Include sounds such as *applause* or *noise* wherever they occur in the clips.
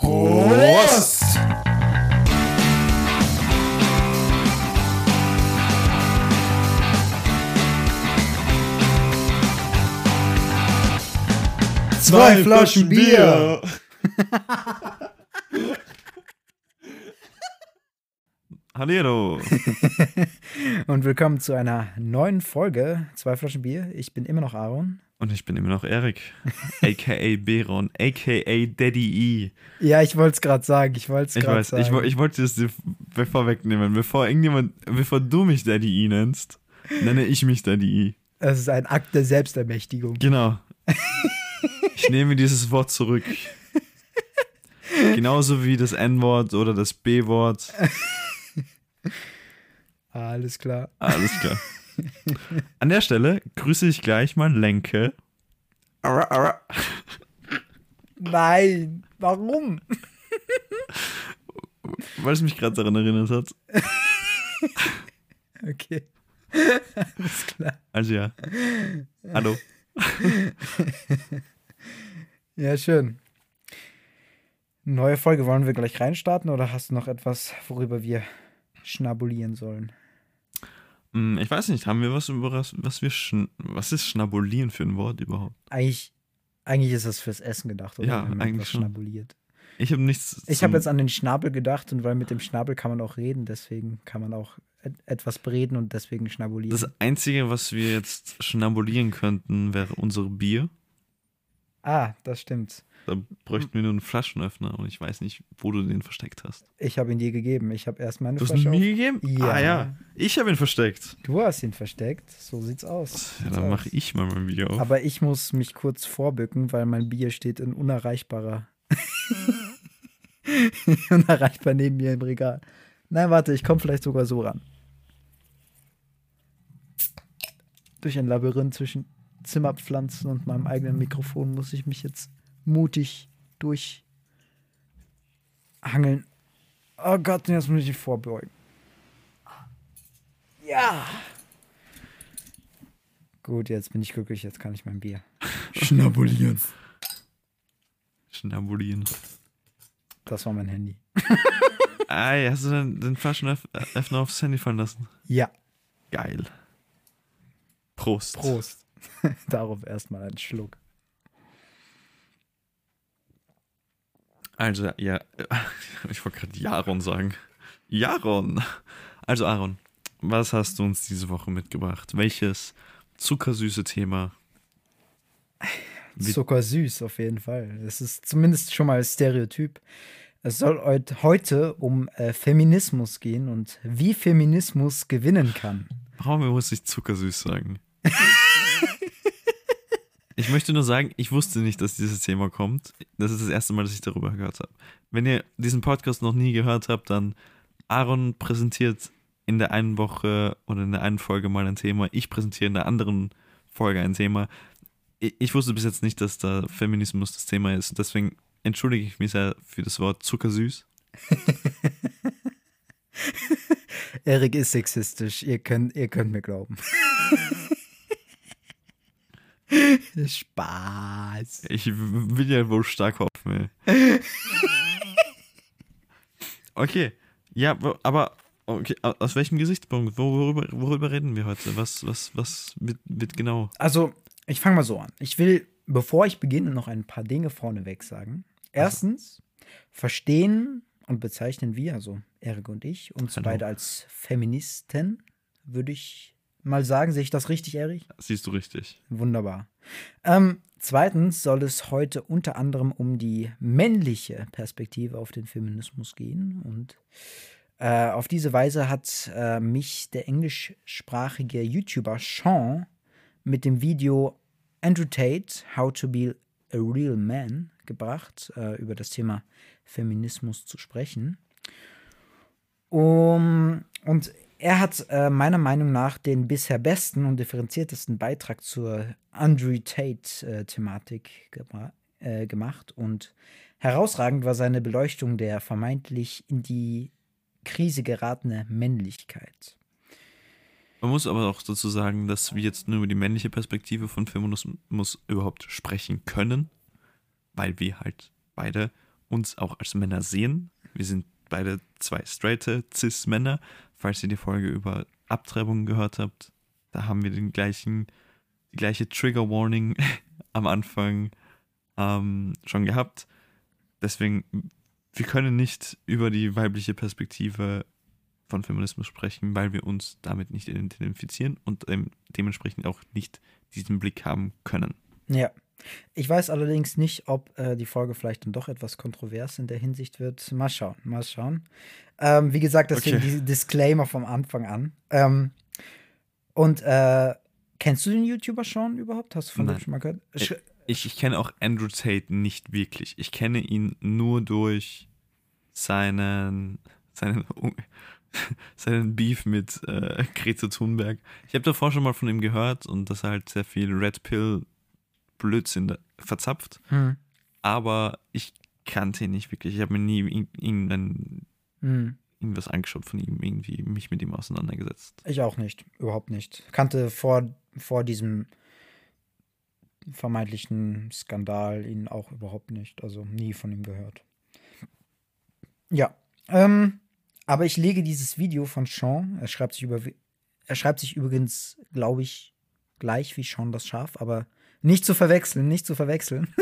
Prost! Zwei Flaschen Bier! *laughs* Hallo. Und willkommen zu einer neuen Folge Zwei Flaschen Bier. Ich bin immer noch Aaron. Und ich bin immer noch Erik, *laughs* aka Beron, aka Daddy E. Ja, ich wollte es gerade sagen. Ich wollte es gerade sagen. ich, ich wollte das dir bevor irgendjemand, bevor du mich Daddy E nennst, nenne ich mich Daddy E. Es ist ein Akt der Selbstermächtigung. Genau. *laughs* Ich nehme dieses Wort zurück. Genauso wie das N-Wort oder das B-Wort. *laughs* Alles klar. Alles klar. *laughs* An der Stelle grüße ich gleich mal Lenke. Arra, arra. Nein, warum? *laughs* Weil es mich gerade daran erinnert hat. *laughs* Okay. Alles klar. Also ja. Hallo. Ja, schön. Neue Folge, wollen wir gleich reinstarten oder hast du noch etwas, worüber wir schnabulieren sollen? Hm, Ich weiß nicht, haben wir was über was, was wir schn was ist schnabulieren für ein Wort überhaupt? Eigentlich, eigentlich ist das fürs Essen gedacht, oder? Ja, eigentlich schon. schnabuliert. Ich habe nichts. Ich habe jetzt an den Schnabel gedacht und weil mit dem Schnabel kann man auch reden, deswegen kann man auch et etwas bereden und deswegen schnabulieren. das Einzige, was wir jetzt schnabulieren könnten, wäre unser Bier. ah, das stimmt. Da bräuchten wir nur einen Flaschenöffner und ich weiß nicht, wo du den versteckt hast. Ich habe ihn dir gegeben. Ich habe erst meine Du hast Flasche ihn auf. mir gegeben? Ja. Ah ja, ich habe ihn versteckt. Du hast ihn versteckt. So sieht's aus. Ja, dann mache ich mal mein Bier auf. Aber ich muss mich kurz vorbücken, weil mein Bier steht in unerreichbarer. *laughs* Unerreichbar neben mir im Regal. Nein, warte, ich komme vielleicht sogar so ran. Durch ein Labyrinth zwischen Zimmerpflanzen und meinem eigenen Mikrofon muss ich mich jetzt mutig durchhangeln. Oh Gott, jetzt muss ich vorbeugen. Ja. Gut, jetzt bin ich glücklich, jetzt kann ich mein Bier *laughs* schnabulieren. Schnabulieren. Das war mein Handy. *laughs* Ey, hast du denn den Flaschenöffner aufs Handy fallen lassen? Ja, Geil. Prost. Prost. *laughs* Darauf erstmal einen Schluck. Also, ja, *laughs* ich wollte gerade Jaron sagen. Jaron. Also, Aaron, was hast du uns diese Woche mitgebracht? Welches zuckersüße Thema? Zuckersüß auf jeden Fall. Es ist zumindest schon mal Stereotyp. Es soll heut- heute um äh, Feminismus gehen und wie Feminismus gewinnen kann. Warum muss ich zuckersüß sagen? *laughs* ich möchte nur sagen, ich wusste nicht, dass dieses Thema kommt. Das ist das erste Mal, dass ich darüber gehört habe. Wenn ihr diesen Podcast noch nie gehört habt, dann Aaron präsentiert in der einen Woche oder in der einen Folge mal ein Thema. Ich präsentiere in der anderen Folge ein Thema. Ich, wusste bis jetzt nicht, dass da Feminismus das Thema ist. Deswegen entschuldige ich mich sehr für das Wort zuckersüß. *laughs* Erik ist sexistisch. Ihr könnt, ihr könnt mir glauben. *laughs* *laughs* Spaß. Ich will ja wohl stark hoffen. *laughs* Okay, ja, aber okay, au- aus welchem Gesichtspunkt? Worüber, worüber reden wir heute? Was, was, was wird, wird genau? Also, ich fange mal so an. Ich will, bevor ich beginne, noch ein paar Dinge vorneweg sagen. Erstens, verstehen und bezeichnen wir, also Erik und ich, uns Hallo. beide als Feministen, würde ich mal sagen. Sehe ich das richtig, Erik? Siehst du richtig? Wunderbar. Ähm, zweitens soll es heute unter anderem um die männliche Perspektive auf den Feminismus gehen. Und äh, auf diese Weise hat äh, mich der englischsprachige YouTuber Sean mit dem Video Andrew Tate, How to Be a Real Man gebracht, äh, über das Thema Feminismus zu sprechen. Um, und er hat äh, meiner Meinung nach den bisher besten und differenziertesten Beitrag zur Andrew Tate-Thematik gebra- äh, gemacht. Und herausragend war seine Beleuchtung der vermeintlich in die Krise geratene Männlichkeit. Man muss aber auch dazu sagen, dass wir jetzt nur über die männliche Perspektive von Feminismus überhaupt sprechen können, weil wir halt beide uns auch als Männer sehen. Wir sind beide zwei straighte Cis-Männer. Falls ihr die Folge über Abtreibungen gehört habt, da haben wir den gleichen, die gleiche Trigger Warning *laughs* am Anfang ähm, schon gehabt. Deswegen, wir können nicht über die weibliche Perspektive von Feminismus sprechen, weil wir uns damit nicht identifizieren und dementsprechend auch nicht diesen Blick haben können. Ja. Ich weiß allerdings nicht, ob äh, die Folge vielleicht dann doch etwas kontrovers in der Hinsicht wird. Mal schauen, mal schauen. Ähm, wie gesagt, deswegen okay. die Disclaimer vom Anfang an. Ähm, und äh, kennst du den YouTuber schon überhaupt? Hast du von dem schon mal gehört? Sch ich, ich kenne auch Andrew Tate nicht wirklich. Ich kenne ihn nur durch seinen, seinen *laughs* seinen Beef mit äh, Greta Thunberg. Ich habe davor schon mal von ihm gehört und dass er halt sehr viel Red Pill Blödsinn verzapft. Hm. Aber ich kannte ihn nicht wirklich. Ich habe mir nie irgendein, hm. irgendwas angeschaut von ihm, irgendwie mich mit ihm auseinandergesetzt. Ich auch nicht, überhaupt nicht. Kannte vor, vor diesem vermeintlichen Skandal ihn auch überhaupt nicht. Also nie von ihm gehört. Ja. Ähm, aber ich lege dieses Video von Sean, er schreibt sich über, er schreibt sich übrigens, glaube ich, gleich wie Sean das Schaf, aber nicht zu verwechseln, nicht zu verwechseln.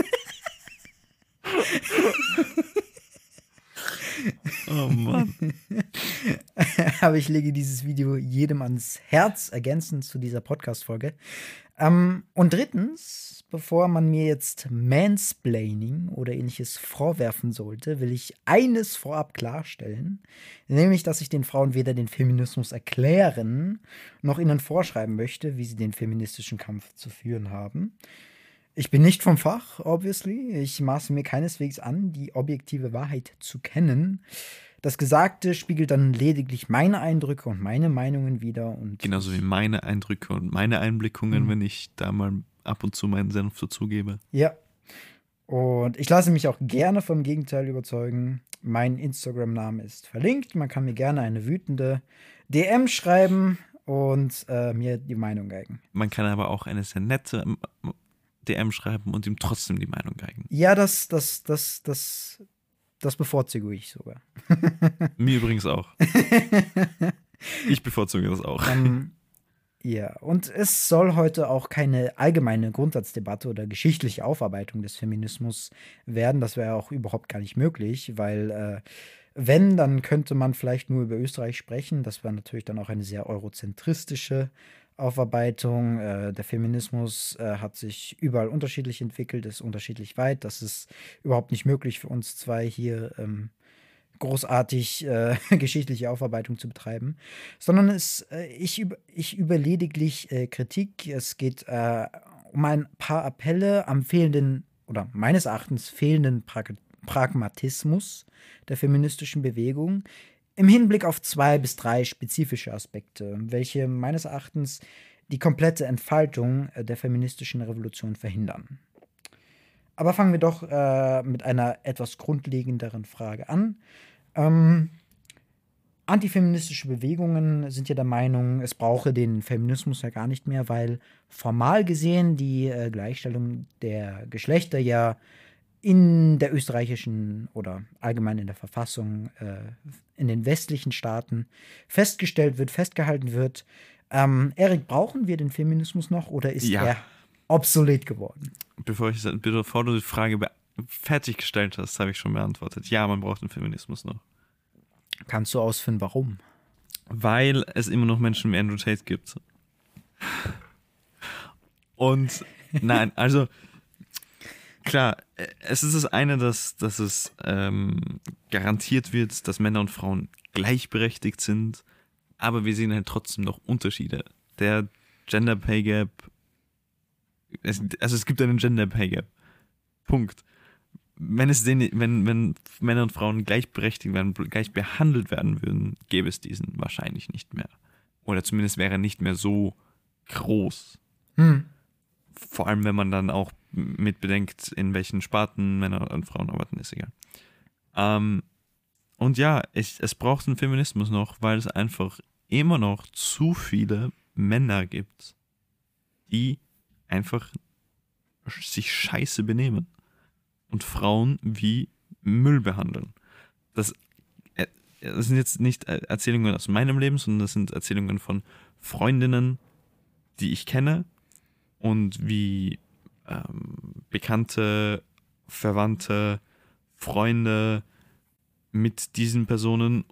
oh Mann. *laughs* *laughs* aber ich lege dieses Video jedem ans Herz, ergänzend zu dieser Podcast-Folge. Ähm, und drittens, bevor man mir jetzt Mansplaining oder ähnliches vorwerfen sollte, will ich eines vorab klarstellen, nämlich, dass ich den Frauen weder den Feminismus erklären, noch ihnen vorschreiben möchte, wie sie den feministischen Kampf zu führen haben. Ich bin nicht vom Fach, obviously. Ich maße mir keineswegs an, die objektive Wahrheit zu kennen. Das Gesagte spiegelt dann lediglich meine Eindrücke und meine Meinungen wider. Und Genauso wie meine Eindrücke und meine Einblickungen, mhm. wenn ich da mal ab und zu meinen Senf dazugebe. Ja. Und ich lasse mich auch gerne vom Gegenteil überzeugen. Mein Instagram-Name ist verlinkt. Man kann mir gerne eine wütende DM schreiben und äh, mir die Meinung geigen. Man kann aber auch eine sehr nette ähm, DM schreiben und ihm trotzdem die Meinung geigen. Ja, das, das, das, das das bevorzuge ich sogar. *laughs* Mir übrigens auch. *laughs* Ich bevorzuge das auch. Ähm, ja, und es soll heute auch keine allgemeine Grundsatzdebatte oder geschichtliche Aufarbeitung des Feminismus werden. Das wäre auch überhaupt gar nicht möglich, weil äh, wenn, dann könnte man vielleicht nur über Österreich sprechen. Das wäre natürlich dann auch eine sehr eurozentristische Aufarbeitung. Äh, der Feminismus äh, hat sich überall unterschiedlich entwickelt, ist unterschiedlich weit. Das ist überhaupt nicht möglich für uns zwei hier ähm, großartig äh, *laughs* geschichtliche Aufarbeitung zu betreiben, sondern es, äh, ich, über, ich über lediglich äh, Kritik. Es geht äh, um ein paar Appelle am fehlenden oder meines Erachtens fehlenden Pragmatismus der feministischen Bewegung im Hinblick auf zwei bis drei spezifische Aspekte, welche meines Erachtens die komplette Entfaltung äh, der feministischen Revolution verhindern. Aber fangen wir doch äh, mit einer etwas grundlegenderen Frage an. Ähm, antifeministische Bewegungen sind ja der Meinung, es brauche den Feminismus ja gar nicht mehr, weil formal gesehen die äh, Gleichstellung der Geschlechter ja in der österreichischen oder allgemein in der Verfassung äh, in den westlichen Staaten festgestellt wird, festgehalten wird. Ähm, Erik, brauchen wir den Feminismus noch oder ist ja. er obsolet geworden? Bevor, ich, bevor du die Frage fertiggestellt hast, habe ich schon beantwortet. Ja, man braucht den Feminismus noch. Kannst du ausführen, warum? Weil es immer noch Menschen wie Andrew Tate gibt. Und nein, also klar, äh, es ist das eine, dass, dass es ähm, garantiert wird, dass Männer und Frauen gleichberechtigt sind, aber wir sehen halt trotzdem noch Unterschiede. Der Gender Pay Gap, es, also es gibt einen Gender Pay Gap. Punkt. Wenn es den, wenn, wenn Männer und Frauen gleichberechtigt werden, gleich behandelt werden würden, gäbe es diesen wahrscheinlich nicht mehr. Oder zumindest wäre er nicht mehr so groß. Hm. Vor allem, wenn man dann auch mit bedenkt, in welchen Sparten Männer und Frauen arbeiten, ist egal. Ähm, und ja, ich, es braucht einen Feminismus noch, weil es einfach immer noch zu viele Männer gibt, die einfach sich scheiße benehmen. Und Frauen wie Müll behandeln. Das, äh, das sind jetzt nicht Erzählungen aus meinem Leben, sondern das sind Erzählungen von Freundinnen, die ich kenne und wie ähm, Bekannte, Verwandte, Freunde mit diesen Personen,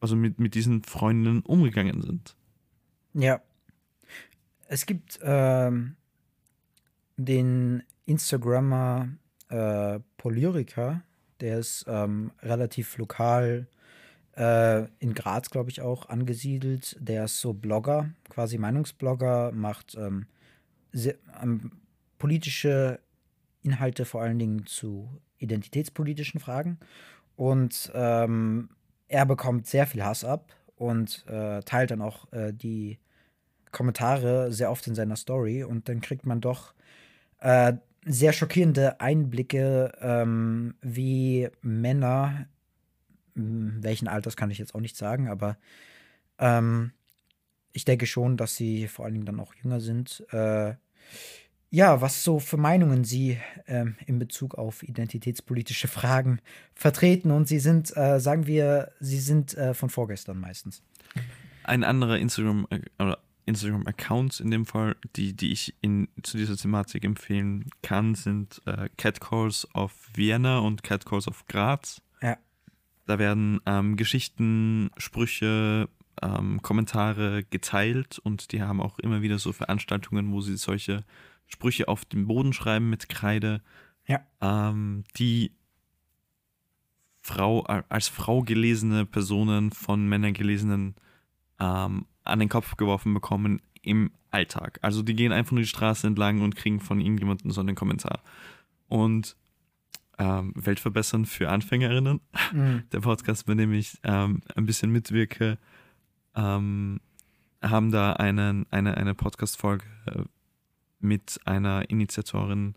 also mit, mit diesen Freundinnen umgegangen sind. Ja. Es gibt ähm, den Instagrammer äh, Polyrica, der ist ähm, relativ lokal äh, in Graz, glaube ich, auch angesiedelt. Der ist so Blogger, quasi Meinungsblogger, macht ähm, sehr, ähm, politische Inhalte vor allen Dingen zu identitätspolitischen Fragen. Und ähm, er bekommt sehr viel Hass ab und äh, teilt dann auch äh, die Kommentare sehr oft in seiner Story. Und dann kriegt man doch äh, sehr schockierende Einblicke, ähm, wie Männer, hm, welchen Alters kann ich jetzt auch nicht sagen, aber ähm, ich denke schon, dass sie vor allen Dingen dann auch jünger sind, äh, ja, was so für Meinungen Sie ähm, in Bezug auf identitätspolitische Fragen vertreten. Und Sie sind, äh, sagen wir, Sie sind äh, von vorgestern meistens. Ein anderer Instagram äh, oder Instagram in dem Fall, die, die ich in, zu dieser Thematik empfehlen kann, sind äh, Catcalls of Vienna und Catcalls of Graz. Ja. Da werden ähm, Geschichten, Sprüche, ähm, Kommentare geteilt und die haben auch immer wieder so Veranstaltungen, wo sie solche Sprüche auf den Boden schreiben mit Kreide, ja. ähm, die Frau, als Frau gelesene Personen von Männern gelesenen ähm, an den Kopf geworfen bekommen im Alltag. Also die gehen einfach nur die Straße entlang und kriegen von irgendjemandem so einen Kommentar. Und ähm, Weltverbessern für Anfängerinnen, mhm. *laughs* der Podcast, bei dem ich ähm, ein bisschen mitwirke, ähm, haben da einen, eine, eine Podcast-Folge äh, mit einer Initiatorin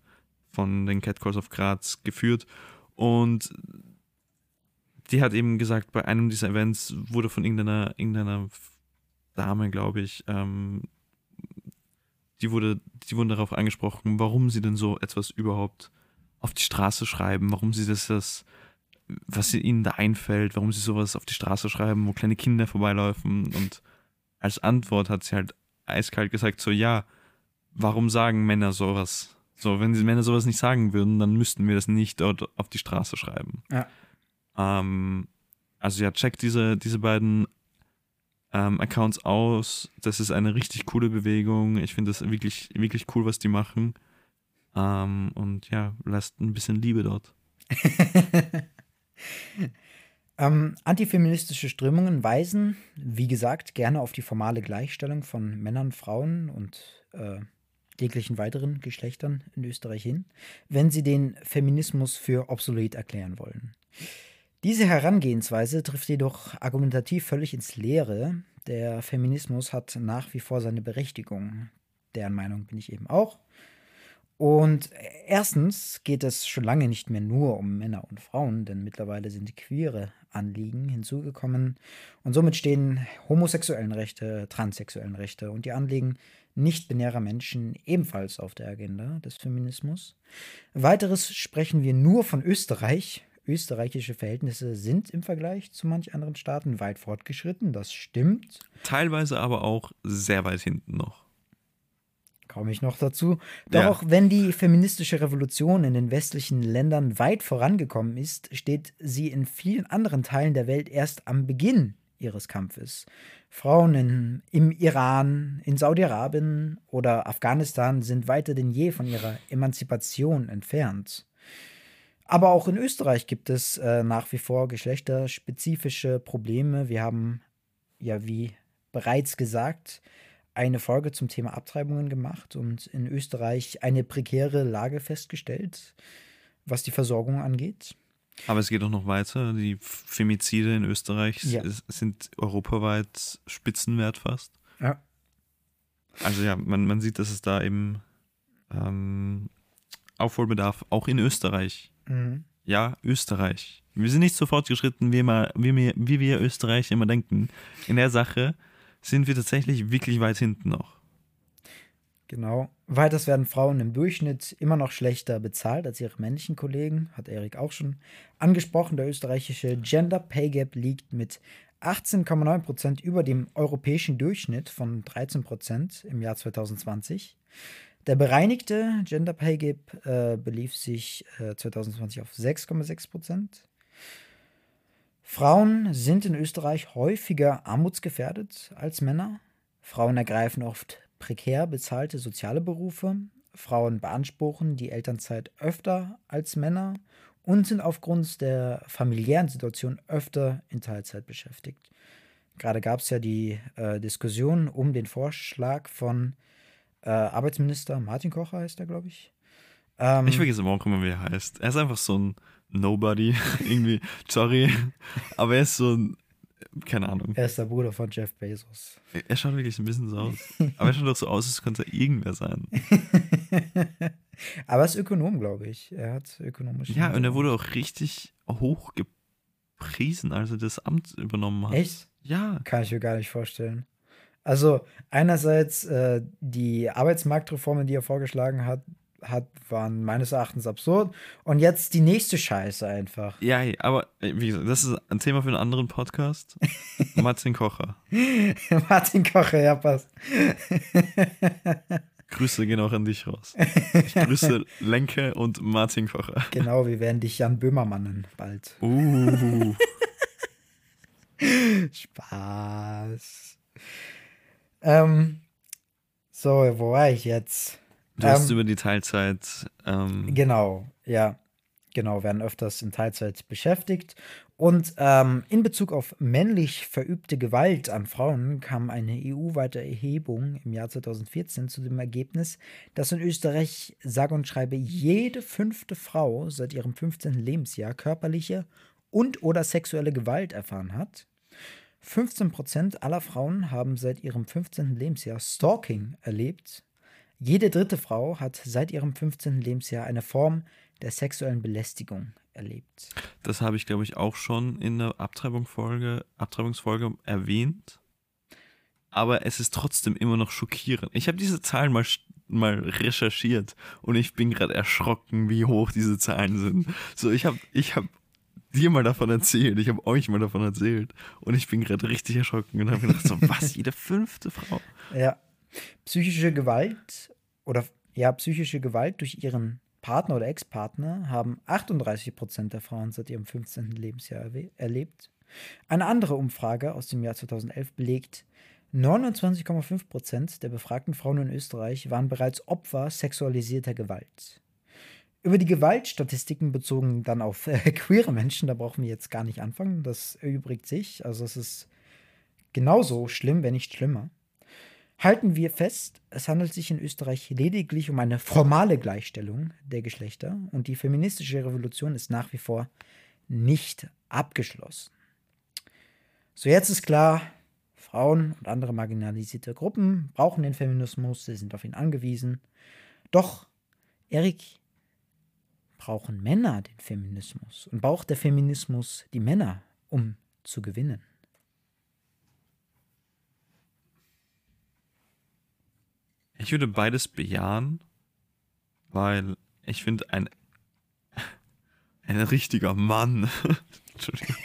von den Catcalls of Graz geführt. Und die hat eben gesagt, bei einem dieser Events wurde von irgendeiner, irgendeiner Dame, glaube ich, ähm, die wurde, die wurden darauf angesprochen, warum sie denn so etwas überhaupt auf die Straße schreiben, warum sie das, das was ihnen da einfällt, warum sie sowas auf die Straße schreiben, wo kleine Kinder vorbeilaufen und als Antwort hat sie halt eiskalt gesagt, so ja, warum sagen Männer sowas? So, wenn die Männer sowas nicht sagen würden, dann müssten wir das nicht dort auf die Straße schreiben. Ja. Ähm, also ja, checkt diese, diese beiden ähm, Accounts aus. Das ist eine richtig coole Bewegung. Ich finde das wirklich, wirklich cool, was die machen. Ähm, und ja, lasst ein bisschen Liebe dort. *laughs* ähm, antifeministische Strömungen weisen, wie gesagt, gerne auf die formale Gleichstellung von Männern, Frauen und äh, jeglichen weiteren Geschlechtern in Österreich hin, wenn sie den Feminismus für obsolet erklären wollen. Diese Herangehensweise trifft jedoch argumentativ völlig ins Leere. Der Feminismus hat nach wie vor seine Berechtigung. Deren Meinung bin ich eben auch. Und erstens geht es schon lange nicht mehr nur um Männer und Frauen, denn mittlerweile sind queere Anliegen hinzugekommen und somit stehen homosexuellen Rechte, transsexuellen Rechte und die Anliegen nicht-binärer Menschen ebenfalls auf der Agenda des Feminismus. Weiteres sprechen wir nur von Österreich. Österreichische Verhältnisse sind im Vergleich zu manch anderen Staaten weit fortgeschritten, das stimmt. Teilweise aber auch sehr weit hinten noch. Komme ich noch dazu. Doch ja. auch wenn die feministische Revolution in den westlichen Ländern weit vorangekommen ist, steht sie in vielen anderen Teilen der Welt erst am Beginn ihres Kampfes. Frauen in, im Iran, in Saudi-Arabien oder Afghanistan sind weiter denn je von ihrer Emanzipation entfernt. Aber auch in Österreich gibt es äh, nach wie vor geschlechterspezifische Probleme. Wir haben ja, wie bereits gesagt, eine Folge zum Thema Abtreibungen gemacht und in Österreich eine prekäre Lage festgestellt, was die Versorgung angeht. Aber es geht auch noch weiter. Die Femizide in Österreich ja. sind europaweit Spitzenwert fast. Ja. Also ja, man, man sieht, dass es da eben ähm, Aufholbedarf auch in Österreich. Mhm. Ja, Österreich. Wir sind nicht so fortgeschritten, wie, immer, wie, wir, wie wir Österreich immer denken. In der Sache sind wir tatsächlich wirklich weit hinten noch. Genau. Weiters werden Frauen im Durchschnitt immer noch schlechter bezahlt als ihre männlichen Kollegen, hat Erik auch schon angesprochen. Der österreichische Gender Pay Gap liegt mit 18,9 Prozent über dem europäischen Durchschnitt von 13 Prozent im Jahr 2020. Der bereinigte Gender Pay Gap äh, belief sich äh, 2020 auf 6,6 Prozent. Frauen sind in Österreich häufiger armutsgefährdet als Männer. Frauen ergreifen oft prekär bezahlte soziale Berufe. Frauen beanspruchen die Elternzeit öfter als Männer und sind aufgrund der familiären Situation öfter in Teilzeit beschäftigt. Gerade gab es ja die äh, Diskussion um den Vorschlag von äh, Arbeitsminister Martin Kocher, heißt er, glaube ich. Ähm, ich vergesse auch immer, wie er heißt. Er ist einfach so ein Nobody, *laughs* irgendwie, sorry, aber er ist so ein, keine Ahnung. Er ist der Bruder von Jeff Bezos. Er schaut wirklich ein bisschen so aus. *laughs* Aber er schaut doch so aus, als könnte er irgendwer sein. *laughs* aber er ist Ökonom, glaube ich. Er hat ökonomisch. Ja, und er wurde auch richtig hoch gepriesen, als er das Amt übernommen hat. Echt? Ja. Kann ich mir gar nicht vorstellen. Also einerseits äh, die Arbeitsmarktreformen, die er vorgeschlagen hat, hat, waren meines Erachtens absurd. Und jetzt die nächste Scheiße einfach. Ja, aber äh, wie gesagt, das ist ein Thema für einen anderen Podcast. *laughs* Martin Kocher. *laughs* Martin Kocher, ja, passt. *laughs* Grüße gehen auch an dich raus. Ich grüße Lenke und Martin Kocher. Genau, wir werden dich Jan Böhmermannen bald. Uh. Spaß. Ähm, so, wo war ich jetzt? Du hast ähm, über die Teilzeit. Ähm, genau, ja. Genau, werden öfters in Teilzeit beschäftigt. Und ähm, in Bezug auf männlich verübte Gewalt an Frauen kam eine EU-weite Erhebung im Jahr 2014 zu dem Ergebnis, dass in Österreich sage und schreibe jede fünfte Frau seit ihrem 15. Lebensjahr körperliche und oder sexuelle Gewalt erfahren hat. 15 Prozent aller Frauen haben seit ihrem 15. Lebensjahr Stalking erlebt. Jede dritte Frau hat seit ihrem 15. Lebensjahr eine Form der sexuellen Belästigung erlebt. Das habe ich, glaube ich, auch schon in der Abtreibungsfolge, Abtreibungsfolge erwähnt. Aber es ist trotzdem immer noch schockierend. Ich habe diese Zahlen mal, mal recherchiert und ich bin gerade erschrocken, wie hoch diese Zahlen sind. So, ich habe ich hab dir mal davon erzählt, ich habe euch mal davon erzählt und ich bin gerade richtig erschrocken und habe gedacht, so was, jede fünfte Frau? Ja. Psychische Gewalt oder ja, psychische Gewalt durch ihren Partner oder Ex-Partner haben 38 Prozent der Frauen seit ihrem 15. Lebensjahr erlebt. Eine andere Umfrage aus dem Jahr 2011 belegt, 29,5 Prozent der befragten Frauen in Österreich waren bereits Opfer sexualisierter Gewalt. Über die Gewaltstatistiken bezogen dann auf äh, *laughs* queere Menschen, da brauchen wir jetzt gar nicht anfangen. Das erübrigt sich. Also es ist genauso schlimm, wenn nicht schlimmer. Halten wir fest, es handelt sich in Österreich lediglich um eine formale Gleichstellung der Geschlechter und die feministische Revolution ist nach wie vor nicht abgeschlossen. So, jetzt ist klar, Frauen und andere marginalisierte Gruppen brauchen den Feminismus, sie sind auf ihn angewiesen. Doch, Erik, brauchen Männer den Feminismus und braucht der Feminismus die Männer, um zu gewinnen? Ich würde beides bejahen, weil ich finde, ein, *laughs* ein richtiger Mann, *laughs* Entschuldigung.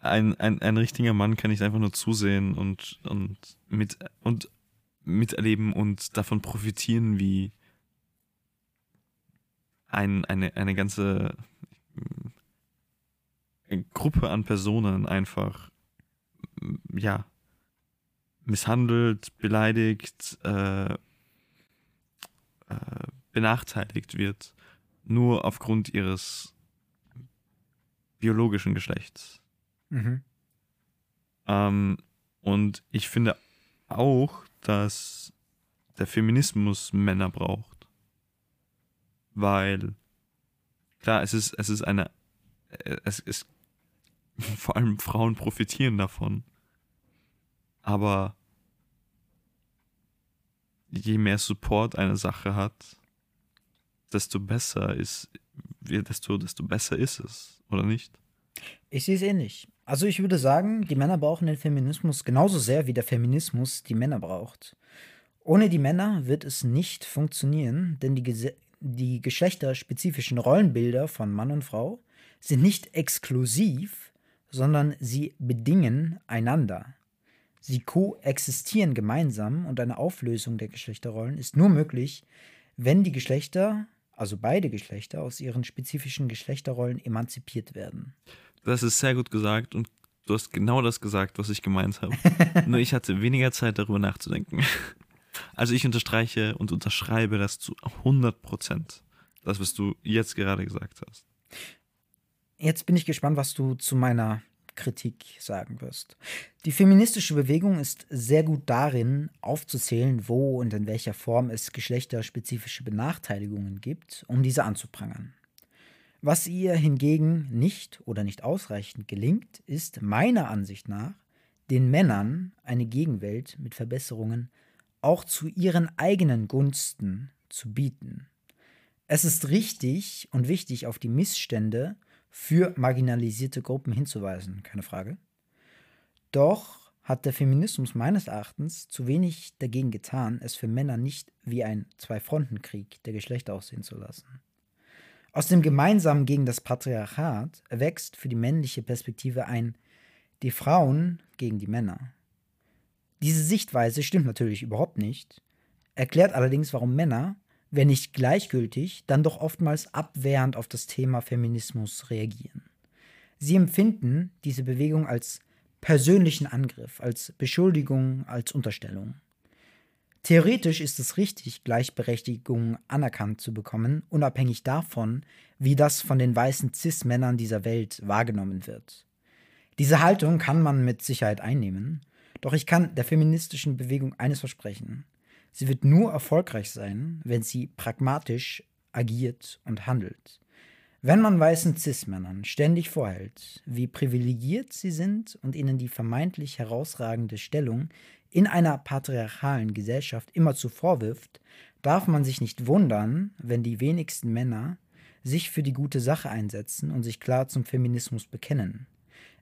ein, ein, ein richtiger Mann kann nicht einfach nur zusehen und, und, mit, und miterleben und davon profitieren, wie ein, eine, eine ganze Gruppe an Personen einfach ja misshandelt, beleidigt, äh, äh, benachteiligt wird, nur aufgrund ihres biologischen Geschlechts. Mhm. Ähm, und ich finde auch, dass der Feminismus Männer braucht. Weil, klar, es ist, es ist eine, es ist, *laughs* vor allem Frauen profitieren davon. Aber je mehr Support eine Sache hat, desto besser ist, desto, desto besser ist es, oder nicht? Ich sehe es ähnlich. Also ich würde sagen, die Männer brauchen den Feminismus genauso sehr, wie der Feminismus die Männer braucht. Ohne die Männer wird es nicht funktionieren, denn die, die geschlechterspezifischen Rollenbilder von Mann und Frau sind nicht exklusiv, sondern sie bedingen einander. Sie koexistieren gemeinsam und eine Auflösung der Geschlechterrollen ist nur möglich, wenn die Geschlechter, also beide Geschlechter, aus ihren spezifischen Geschlechterrollen emanzipiert werden. Das ist sehr gut gesagt und du hast genau das gesagt, was ich gemeint habe. *laughs* Nur ich hatte weniger Zeit darüber nachzudenken. Also ich unterstreiche und unterschreibe das zu 100 Prozent. Das, was du jetzt gerade gesagt hast. Jetzt bin ich gespannt, was du zu meiner Kritik sagen wirst. Die feministische Bewegung ist sehr gut darin, aufzuzählen, wo und in welcher Form es geschlechterspezifische Benachteiligungen gibt, um diese anzuprangern. Was ihr hingegen nicht oder nicht ausreichend gelingt, ist meiner Ansicht nach, den Männern eine Gegenwelt mit Verbesserungen auch zu ihren eigenen Gunsten zu bieten. Es ist richtig und wichtig, auf die Missstände für marginalisierte Gruppen hinzuweisen, keine Frage. Doch hat der Feminismus meines Erachtens zu wenig dagegen getan, es für Männer nicht wie ein Zwei-Fronten-Krieg der Geschlechter aussehen zu lassen. Aus dem Gemeinsamen gegen das Patriarchat erwächst für die männliche Perspektive ein die Frauen gegen die Männer. Diese Sichtweise stimmt natürlich überhaupt nicht, erklärt allerdings, warum Männer, wenn nicht gleichgültig, dann doch oftmals abwehrend auf das Thema Feminismus reagieren. Sie empfinden diese Bewegung als persönlichen Angriff, als Beschuldigung, als Unterstellung. Theoretisch ist es richtig, Gleichberechtigung anerkannt zu bekommen, unabhängig davon, wie das von den weißen Cis-Männern dieser Welt wahrgenommen wird. Diese Haltung kann man mit Sicherheit einnehmen, doch ich kann der feministischen Bewegung eines versprechen. Sie wird nur erfolgreich sein, wenn sie pragmatisch agiert und handelt. Wenn man weißen Cis-Männern ständig vorhält, wie privilegiert sie sind und ihnen die vermeintlich herausragende Stellung in einer patriarchalen Gesellschaft immerzu vorwirft, darf man sich nicht wundern, wenn die wenigsten Männer sich für die gute Sache einsetzen und sich klar zum Feminismus bekennen.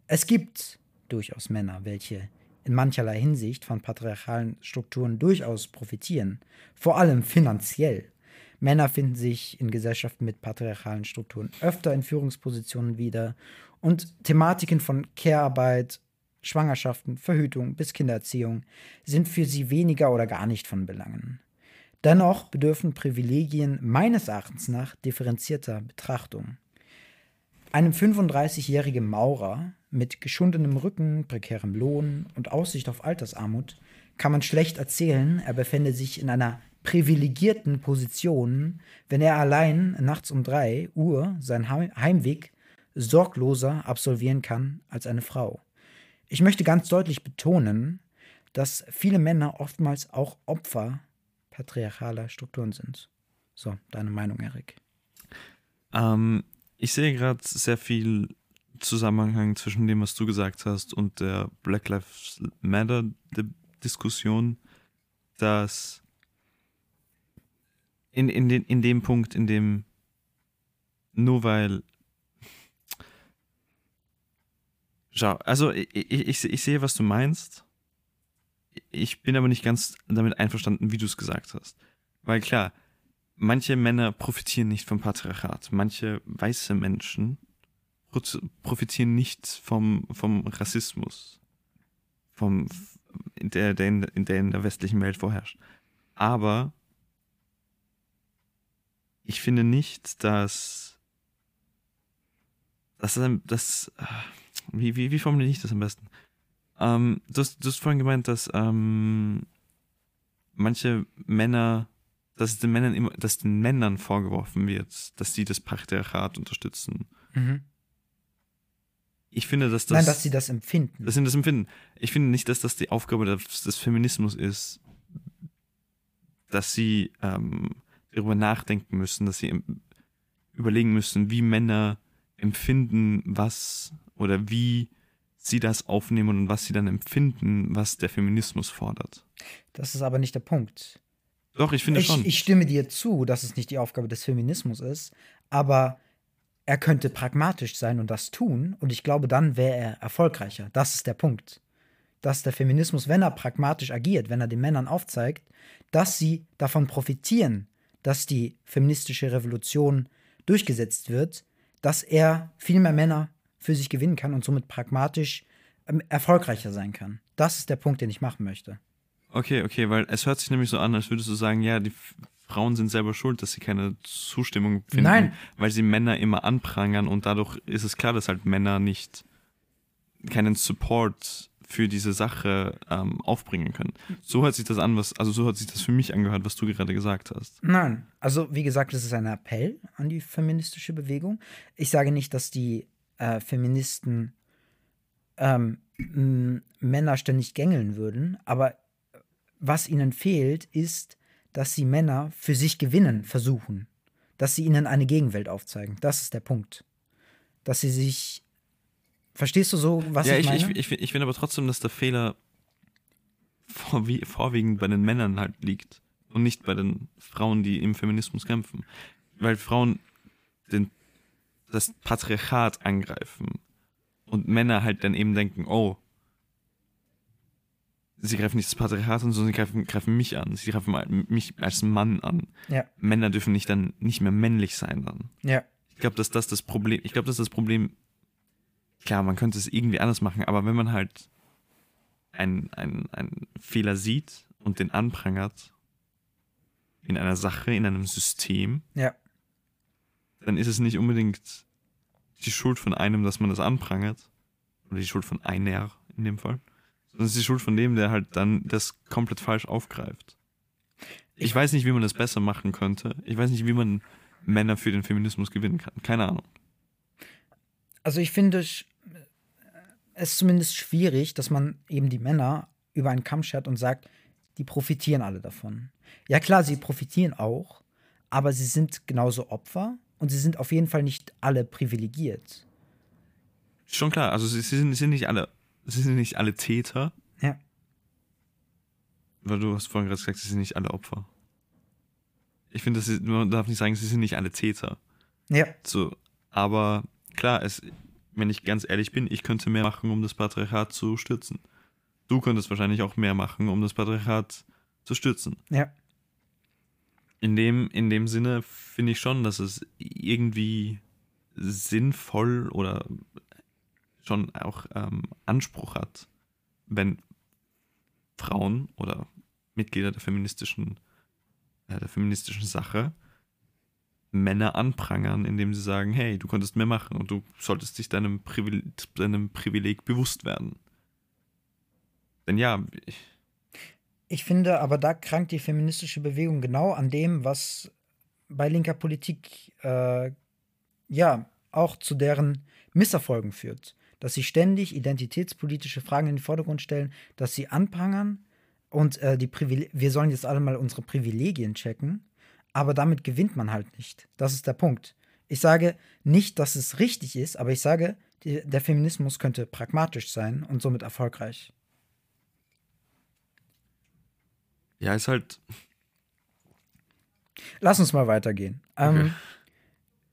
Es gibt durchaus Männer, welche in mancherlei Hinsicht von patriarchalen Strukturen durchaus profitieren, vor allem finanziell. Männer finden sich in Gesellschaften mit patriarchalen Strukturen öfter in Führungspositionen wieder und Thematiken von Care-Arbeit, Schwangerschaften, Verhütung bis Kindererziehung sind für sie weniger oder gar nicht von Belangen. Dennoch bedürfen Privilegien meines Erachtens nach differenzierter Betrachtung. Einem 35-jährigen Maurer mit geschundenem Rücken, prekärem Lohn und Aussicht auf Altersarmut kann man schlecht erzählen, er befände sich in einer privilegierten Position, wenn er allein nachts um drei Uhr seinen Heimweg sorgloser absolvieren kann als eine Frau. Ich möchte ganz deutlich betonen, dass viele Männer oftmals auch Opfer patriarchaler Strukturen sind. So, deine Meinung, Erik? Ähm, ich sehe gerade sehr viel Zusammenhang zwischen dem, was du gesagt hast, und der Black Lives Matter Diskussion, dass in, in, den, in dem Punkt, in dem nur weil Schau, also ich, ich, ich sehe, was du meinst. Ich bin aber nicht ganz damit einverstanden, wie du es gesagt hast. Weil klar, manche Männer profitieren nicht vom Patriarchat. Manche weiße Menschen profitieren nicht vom, vom Rassismus, vom, der, der, in, der in der westlichen Welt vorherrscht. Aber ich finde nicht, dass das, das wie, wie, wie formuliere ich das am besten? Ähm, du, hast, du hast vorhin gemeint, dass ähm, manche Männer, dass den Männern immer, dass den Männern vorgeworfen wird, dass sie das Patriarchat unterstützen. Mhm. Ich finde, dass das. Nein, dass sie das empfinden. Dass sie das empfinden. Ich finde nicht, dass das die Aufgabe des, des Feminismus ist, dass sie ähm, darüber nachdenken müssen, dass sie überlegen müssen, wie Männer empfinden, was oder wie sie das aufnehmen und was sie dann empfinden, was der Feminismus fordert. Das ist aber nicht der Punkt. Doch, ich finde ich, schon. Ich stimme dir zu, dass es nicht die Aufgabe des Feminismus ist, aber er könnte pragmatisch sein und das tun. Und ich glaube, dann wäre er erfolgreicher. Das ist der Punkt. Dass der Feminismus, wenn er pragmatisch agiert, wenn er den Männern aufzeigt, dass sie davon profitieren, dass die feministische Revolution durchgesetzt wird, dass er viel mehr Männer für sich gewinnen kann und somit pragmatisch ähm, erfolgreicher sein kann. Das ist der Punkt, den ich machen möchte. Okay, okay, weil es hört sich nämlich so an, als würdest du sagen, ja, die Frauen sind selber schuld, dass sie keine Zustimmung finden, Nein. weil sie Männer immer anprangern und dadurch ist es klar, dass halt Männer nicht keinen Support für diese Sache ähm, aufbringen können. So hört sich das an, was, also so hat sich das für mich angehört, was du gerade gesagt hast. Nein, also wie gesagt, es ist ein Appell an die feministische Bewegung. Ich sage nicht, dass die äh, Feministen ähm, Männer ständig gängeln würden, aber was ihnen fehlt, ist, dass sie Männer für sich gewinnen versuchen. Dass sie ihnen eine Gegenwelt aufzeigen. Das ist der Punkt. Dass sie sich. Verstehst du so, was ja, ich ich, meine? ich, ich, ich finde aber trotzdem, dass der Fehler vorwie vorwiegend bei den Männern halt liegt und nicht bei den Frauen, die im Feminismus kämpfen. Weil Frauen den, das Patriarchat angreifen und Männer halt dann eben denken, oh, sie greifen nicht das Patriarchat an, sondern sie greifen, greifen mich an. Sie greifen mich als Mann an. ja, Männer dürfen nicht dann nicht mehr männlich sein dann. ja. Ich glaube, dass das das Problem, ich glaube, dass das Problem, klar, man könnte es irgendwie anders machen, aber wenn man halt einen, einen, einen Fehler sieht und den anprangert in einer Sache, in einem System, Ja. dann ist es nicht unbedingt die Schuld von einem, dass man das anprangert, oder die Schuld von einer in dem Fall, sondern es ist die Schuld von dem, der halt dann das komplett falsch aufgreift. Ich weiß nicht, wie man das besser machen könnte. Ich weiß nicht, wie man Männer für den Feminismus gewinnen kann. Keine Ahnung. Also ich finde es ist zumindest schwierig, dass man eben die Männer über einen Kamm schert und sagt, die profitieren alle davon. Ja klar, sie profitieren auch, aber sie sind genauso Opfer und sie sind auf jeden Fall nicht alle privilegiert. Schon klar, also sie, sind, sie sind nicht alle, sie sind nicht alle Täter, Ja. weil du hast vorhin gerade gesagt, sie sind nicht alle Opfer. Ich finde, man darf nicht sagen, sie sind nicht alle Täter. Ja, So, aber klar, es, wenn ich ganz ehrlich bin, ich könnte mehr machen, um das Patriarchat zu stützen. Du könntest wahrscheinlich auch mehr machen, um das Patriarchat zu stützen. ja, In dem, in dem Sinne finde ich schon, dass es irgendwie sinnvoll oder schon auch ähm, Anspruch hat, wenn Frauen oder Mitglieder der feministischen, äh, der feministischen Sache Männer anprangern, indem sie sagen, hey, du könntest mehr machen und du solltest dich deinem, Privil deinem Privileg bewusst werden. Denn ja, ich, Ich finde, aber da krankt die feministische Bewegung genau an dem, was bei linker Politik äh, ja auch zu deren Misserfolgen führt. Dass sie ständig identitätspolitische Fragen in den Vordergrund stellen, dass sie anprangern und äh, die Privile wir sollen jetzt alle mal unsere Privilegien checken, aber damit gewinnt man halt nicht. Das ist der Punkt. Ich sage nicht, dass es richtig ist, aber ich sage, die, der Feminismus könnte pragmatisch sein und somit erfolgreich. ja, ist halt, Lass uns mal weitergehen. Okay. Ähm,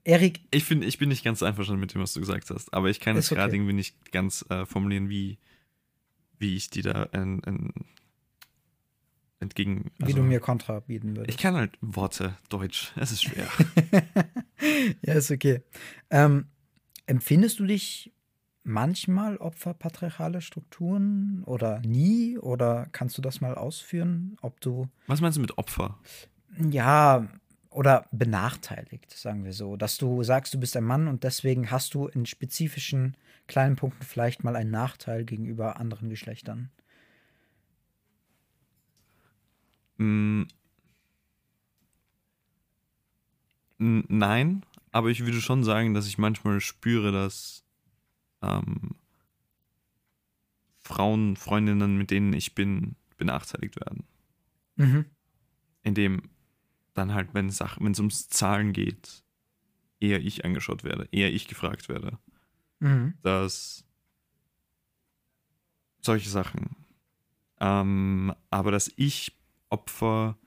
Erik, Ich finde, ich bin nicht ganz einverstanden mit dem, was du gesagt hast, aber ich kann jetzt gerade okay. irgendwie nicht ganz äh, formulieren, wie, wie ich die da en- en- entgegen. wie also, du mir Kontra bieten Ich würdest. kann halt Worte Deutsch. Es ist schwer. *laughs* ja, ist okay. Ähm, empfindest du dich manchmal Opfer patriarchaler Strukturen oder nie? Oder kannst du das mal ausführen, ob du, was meinst du mit Opfer? ja, oder benachteiligt, sagen wir so, dass du sagst, du bist ein Mann und deswegen hast du in spezifischen kleinen Punkten vielleicht mal einen Nachteil gegenüber anderen Geschlechtern. Mm. Nein, aber ich würde schon sagen, dass ich manchmal spüre, dass ähm, Frauen, Freundinnen, mit denen ich bin, benachteiligt werden. Mhm. indem dann halt, wenn es wenn es ums Zahlen geht, eher ich angeschaut werde, eher ich gefragt werde, Mhm. dass solche Sachen. Ähm, aber dass ich Opfer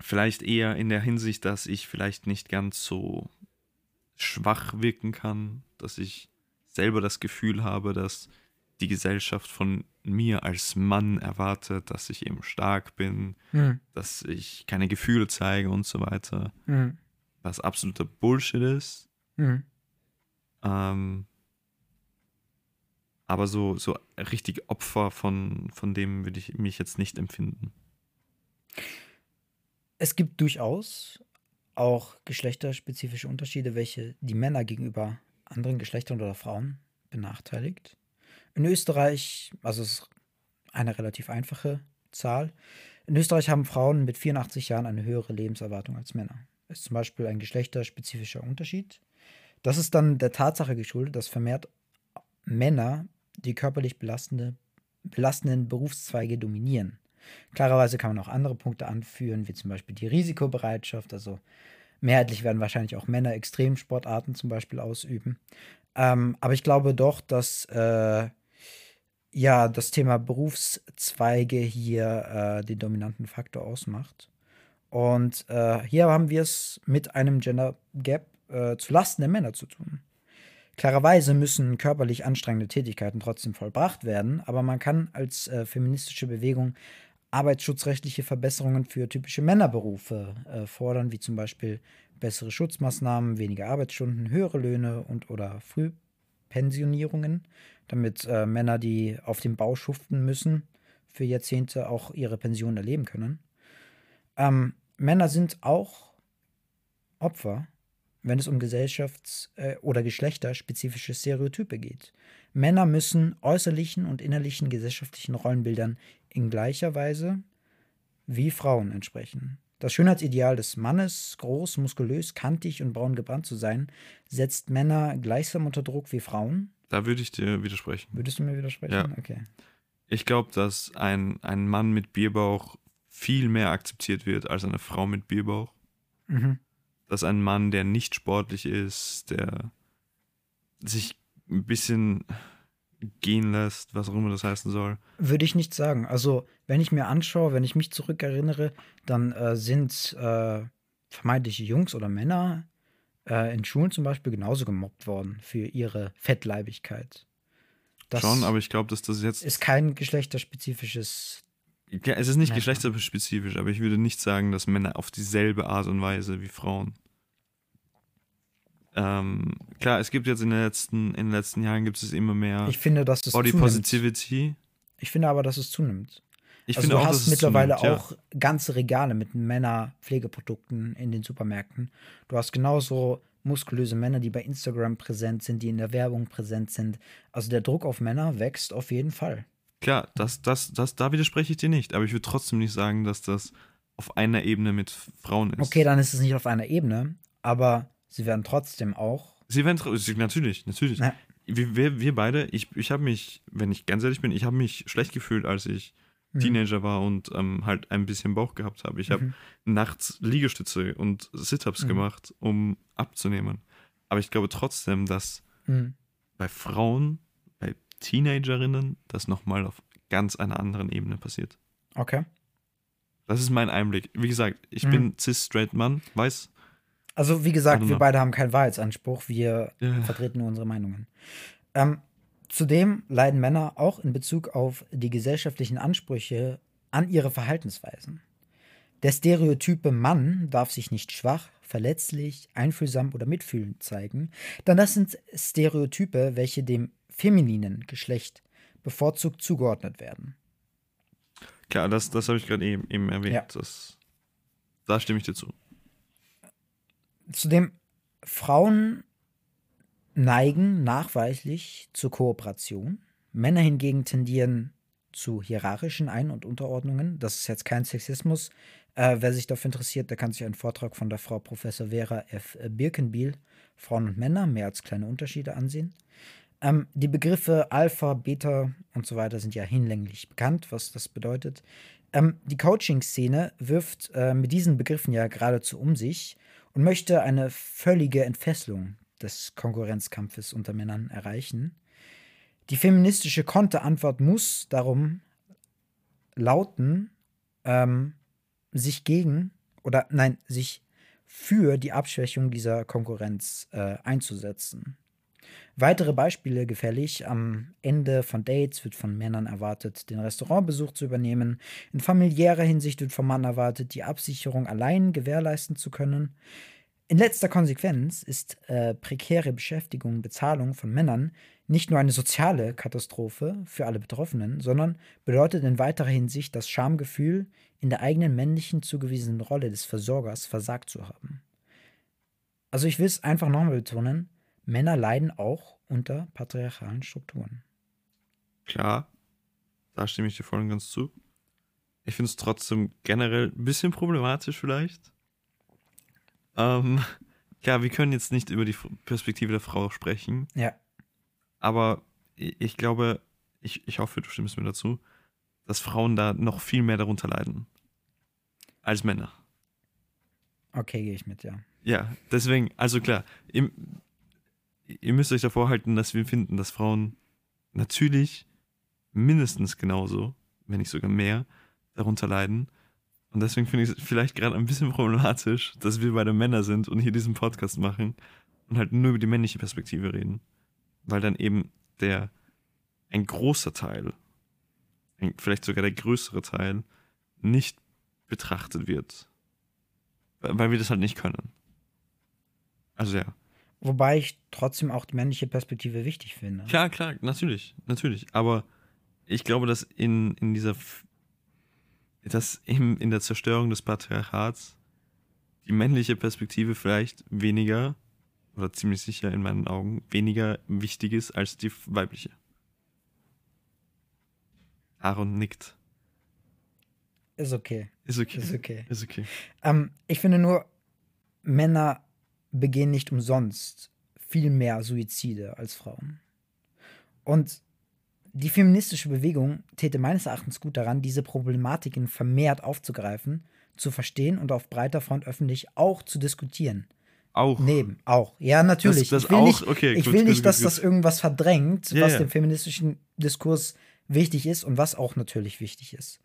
vielleicht eher in der Hinsicht, dass ich vielleicht nicht ganz so schwach wirken kann, dass ich selber das Gefühl habe, dass die Gesellschaft von mir als Mann erwartet, dass ich eben stark bin, Mhm. dass ich keine Gefühle zeige und so weiter. Mhm. Was absoluter Bullshit ist. Mhm. Ähm, aber so, so richtig Opfer von, von dem würde ich mich jetzt nicht empfinden. Es gibt durchaus auch geschlechterspezifische Unterschiede, welche die Männer gegenüber anderen Geschlechtern oder Frauen benachteiligt. In Österreich, also es ist eine relativ einfache Zahl, in Österreich haben Frauen mit 84 Jahren eine höhere Lebenserwartung als Männer. Das ist zum Beispiel ein geschlechterspezifischer Unterschied. Das ist dann der Tatsache geschuldet, dass vermehrt Männer die körperlich belastende, belastenden Berufszweige dominieren. Klarerweise kann man auch andere Punkte anführen, wie zum Beispiel die Risikobereitschaft. Also mehrheitlich werden wahrscheinlich auch Männer Extremsportarten zum Beispiel ausüben. Ähm, aber ich glaube doch, dass äh, ja das Thema Berufszweige hier äh, den dominanten Faktor ausmacht. Und äh, hier haben wir es mit einem Gender Gap äh, zu Lasten der Männer zu tun. Klarerweise müssen körperlich anstrengende Tätigkeiten trotzdem vollbracht werden, aber man kann als äh, feministische Bewegung arbeitsschutzrechtliche Verbesserungen für typische Männerberufe äh, fordern, wie zum Beispiel bessere Schutzmaßnahmen, weniger Arbeitsstunden, höhere Löhne und oder Frühpensionierungen, damit äh, Männer, die auf dem Bau schuften müssen, für Jahrzehnte auch ihre Pension erleben können. Ähm, Männer sind auch Opfer, wenn es um gesellschafts- äh, oder geschlechterspezifische Stereotype geht. Männer müssen äußerlichen und innerlichen gesellschaftlichen Rollenbildern in gleicher Weise wie Frauen entsprechen. Das Schönheitsideal des Mannes, groß, muskulös, kantig und braun gebrannt zu sein, setzt Männer gleichsam unter Druck wie Frauen. Da würde ich dir widersprechen. Würdest du mir widersprechen? Ja. Okay. Ich glaube, dass ein, ein Mann mit Bierbauch viel mehr akzeptiert wird als eine Frau mit Bierbauch. Mhm. Dass ein Mann, der nicht sportlich ist, der sich ein bisschen gehen lässt, was auch immer das heißen soll. Würde ich nicht sagen. Also, wenn ich mir anschaue, wenn ich mich zurückerinnere, dann äh, sind äh, vermeintliche Jungs oder Männer äh, in Schulen zum Beispiel genauso gemobbt worden für ihre Fettleibigkeit. Das Schon, aber ich glaube, dass das jetzt. ist kein geschlechterspezifisches. ja, es ist nicht Merkmal. geschlechterspezifisch, aber ich würde nicht sagen, dass Männer auf dieselbe Art und Weise wie Frauen. Ähm, klar, es gibt jetzt in den letzten, in den letzten Jahren gibt es immer mehr Ich finde, dass es Body zunimmt. Positivity. Ich finde aber, dass es zunimmt. Ich also finde du auch, hast mittlerweile zunimmt, ja. auch ganze Regale mit Männerpflegeprodukten in den Supermärkten. Du hast genauso muskulöse Männer, die bei Instagram präsent sind, die in der Werbung präsent sind. Also der Druck auf Männer wächst auf jeden Fall. Klar, das, das, das, da widerspreche ich dir nicht, aber ich würde trotzdem nicht sagen, dass das auf einer Ebene mit Frauen ist. Okay, dann ist es nicht auf einer Ebene, aber sie werden trotzdem auch. Sie werden natürlich, natürlich. Na. Wir, wir, wir beide, ich, ich habe mich, wenn ich ganz ehrlich bin, ich habe mich schlecht gefühlt, als ich. Teenager war und ähm, halt ein bisschen Bauch gehabt habe. Ich habe Mhm. nachts Liegestütze und Sit-ups Mhm. gemacht, um abzunehmen. Aber ich glaube trotzdem, dass Mhm. bei Frauen, bei Teenagerinnen, das nochmal auf ganz einer anderen Ebene passiert. Okay. Das ist mein Einblick. Wie gesagt, ich Mhm. bin cis-straight Mann, weiß. Also, wie gesagt, wir beide haben keinen Wahrheitsanspruch. Wir Ja. vertreten nur unsere Meinungen. Ähm, zudem leiden Männer auch in Bezug auf die gesellschaftlichen Ansprüche an ihre Verhaltensweisen. Der stereotype Mann darf sich nicht schwach, verletzlich, einfühlsam oder mitfühlend zeigen, denn das sind Stereotype, welche dem femininen Geschlecht bevorzugt zugeordnet werden. Klar, das, das habe ich gerade eben, eben erwähnt. Ja. Das, da stimme ich dir zu. Zudem, Frauen neigen nachweislich zur Kooperation. Männer hingegen tendieren zu hierarchischen Ein- und Unterordnungen. Das ist jetzt kein Sexismus. Äh, wer sich dafür interessiert, der kann sich einen Vortrag von der Frau Professor Vera F. Birkenbiel, Frauen und Männer, mehr als kleine Unterschiede ansehen. Ähm, die Begriffe Alpha, Beta und so weiter sind ja hinlänglich bekannt, was das bedeutet. Ähm, die Coaching-Szene wirft äh, mit diesen Begriffen ja geradezu um sich und möchte eine völlige Entfesselung des Konkurrenzkampfes unter Männern erreichen. Die feministische Konterantwort muss darum lauten, ähm, sich gegen oder nein, sich für die Abschwächung dieser Konkurrenz äh, einzusetzen. Weitere Beispiele gefällig. Am Ende von Dates wird von Männern erwartet, den Restaurantbesuch zu übernehmen. In familiärer Hinsicht wird vom Mann erwartet, die Absicherung allein gewährleisten zu können. In letzter Konsequenz ist äh, prekäre Beschäftigung, Bezahlung von Männern nicht nur eine soziale Katastrophe für alle Betroffenen, sondern bedeutet in weiterer Hinsicht das Schamgefühl, in der eigenen männlichen zugewiesenen Rolle des Versorgers versagt zu haben. Also ich will es einfach nochmal betonen, Männer leiden auch unter patriarchalen Strukturen. Klar, da stimme ich dir voll und ganz zu. Ich finde es trotzdem generell ein bisschen problematisch vielleicht. Ähm, *laughs* ja, wir können jetzt nicht über die Perspektive der Frau sprechen. Ja. Aber ich glaube, ich, ich hoffe, du stimmst mir dazu, dass Frauen da noch viel mehr darunter leiden. Als Männer. Okay, gehe ich mit, ja. Ja, deswegen, also klar, im, ihr müsst euch davor halten, dass wir finden, dass Frauen natürlich mindestens genauso, wenn nicht sogar mehr, darunter leiden. Und deswegen finde ich es vielleicht gerade ein bisschen problematisch, dass wir beide Männer sind und hier diesen Podcast machen und halt nur über die männliche Perspektive reden. Weil dann eben der, ein großer Teil, vielleicht sogar der größere Teil, nicht betrachtet wird. Weil wir das halt nicht können. Also ja. Wobei ich trotzdem auch die männliche Perspektive wichtig finde. Klar, klar, natürlich, natürlich. Aber ich glaube, dass in, in dieser, dass in, in der Zerstörung des Patriarchats die männliche Perspektive vielleicht weniger, oder ziemlich sicher in meinen Augen, weniger wichtig ist als die weibliche. Aaron nickt. Ist okay. Ist okay. Ist okay. Ist okay. Ähm, ich finde nur, Männer begehen nicht umsonst viel mehr Suizide als Frauen. Und die feministische Bewegung täte meines Erachtens gut daran, diese Problematiken vermehrt aufzugreifen, zu verstehen und auf breiter Front öffentlich auch zu diskutieren. Auch. Neben, auch. Ja, natürlich. Das, das ich will auch? nicht, Okay, ich gut, will gut, nicht gut, dass das irgendwas verdrängt, Ja, was ja. dem feministischen Diskurs wichtig ist und was auch natürlich wichtig ist.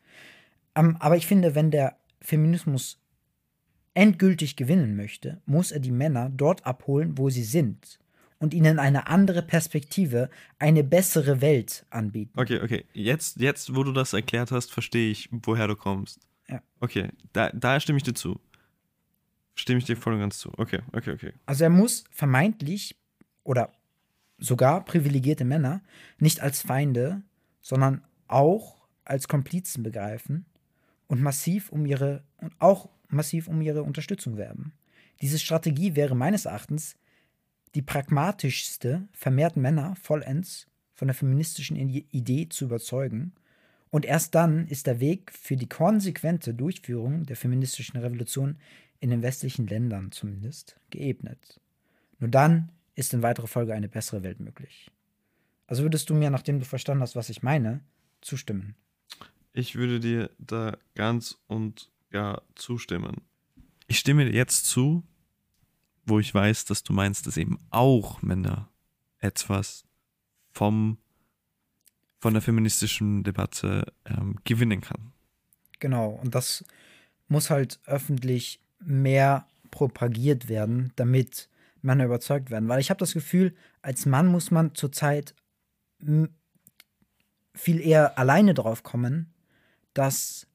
Ähm, aber ich finde, wenn der Feminismus endgültig gewinnen möchte, muss er die Männer dort abholen, wo sie sind und ihnen eine andere Perspektive, eine bessere Welt anbieten. Okay, okay. Jetzt, jetzt, wo du das erklärt hast, verstehe ich, woher du kommst. Ja. Okay, da, da stimme ich dir zu. Stimme ich dir voll und ganz zu. Okay, okay, okay. Also er muss vermeintlich oder sogar privilegierte Männer nicht als Feinde, sondern auch als Komplizen begreifen und massiv um ihre und auch massiv um ihre Unterstützung werben. Diese Strategie wäre meines Erachtens die pragmatischste, vermehrt Männer vollends von der feministischen Idee zu überzeugen. Und erst dann ist der Weg für die konsequente Durchführung der feministischen Revolution in den westlichen Ländern zumindest geebnet. Nur dann ist in weiterer Folge eine bessere Welt möglich. Also würdest du mir, nachdem du verstanden hast, was ich meine, zustimmen? Ich würde dir da ganz und gar zustimmen. Ich stimme dir jetzt zu, wo ich weiß, dass du meinst, dass eben auch Männer etwas vom, von der feministischen Debatte ähm, gewinnen kann. Genau, und das muss halt öffentlich mehr propagiert werden, damit Männer überzeugt werden. Weil ich habe das Gefühl, als Mann muss man zurzeit viel eher alleine drauf kommen, dass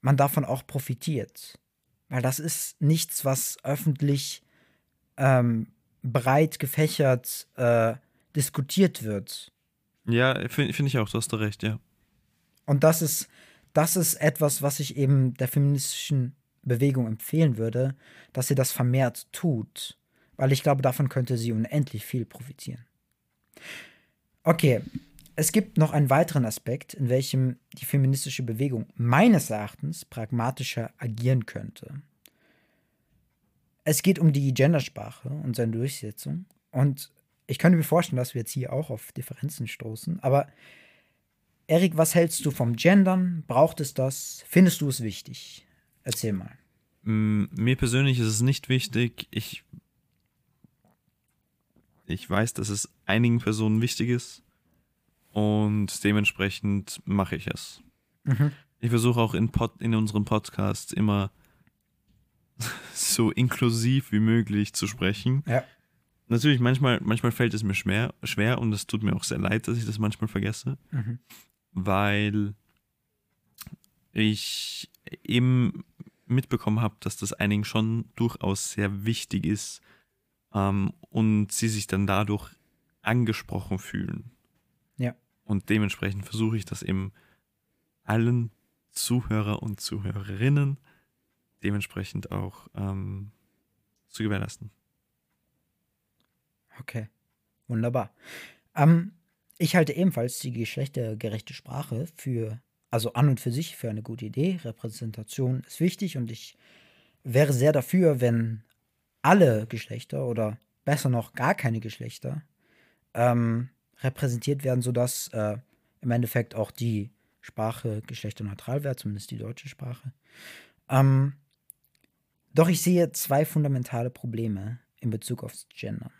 man davon auch profitiert. Weil das ist nichts, was öffentlich ähm, breit gefächert äh, diskutiert wird. Ja, finde find ich auch, du hast da recht, ja. Und das ist, das ist etwas, was ich eben der feministischen Bewegung empfehlen würde, dass sie das vermehrt tut. Weil ich glaube, davon könnte sie unendlich viel profitieren. Okay, es gibt noch einen weiteren Aspekt, in welchem die feministische Bewegung meines Erachtens pragmatischer agieren könnte. Es geht um die Gendersprache und seine Durchsetzung. Und ich könnte mir vorstellen, dass wir jetzt hier auch auf Differenzen stoßen. Aber Erik, was hältst du vom Gendern? Braucht es das? Findest du es wichtig? Erzähl mal. Mm, Mir persönlich ist es nicht wichtig. Ich, ich weiß, dass es einigen Personen wichtig ist und dementsprechend mache ich es. Mhm. Ich versuche auch in, Pod, in unserem Podcast immer so inklusiv wie möglich zu sprechen. Ja. Natürlich, manchmal, manchmal fällt es mir schwer, schwer und es tut mir auch sehr leid, dass ich das manchmal vergesse, Mhm. weil ich eben mitbekommen habe, dass das einigen schon durchaus sehr wichtig ist ähm, und sie sich dann dadurch angesprochen fühlen. Ja. Und dementsprechend versuche ich das eben allen Zuhörer und Zuhörerinnen dementsprechend auch ähm, zu gewährleisten. Okay, wunderbar. Ähm, ich halte ebenfalls die geschlechtergerechte Sprache für, also an und für sich, für eine gute Idee. Repräsentation ist wichtig und ich wäre sehr dafür, wenn alle Geschlechter oder besser noch gar keine Geschlechter ähm, repräsentiert werden, sodass äh, im Endeffekt auch die Sprache geschlechterneutral wäre, zumindest die deutsche Sprache. Ähm, doch ich sehe zwei fundamentale Probleme in Bezug aufs Gendern.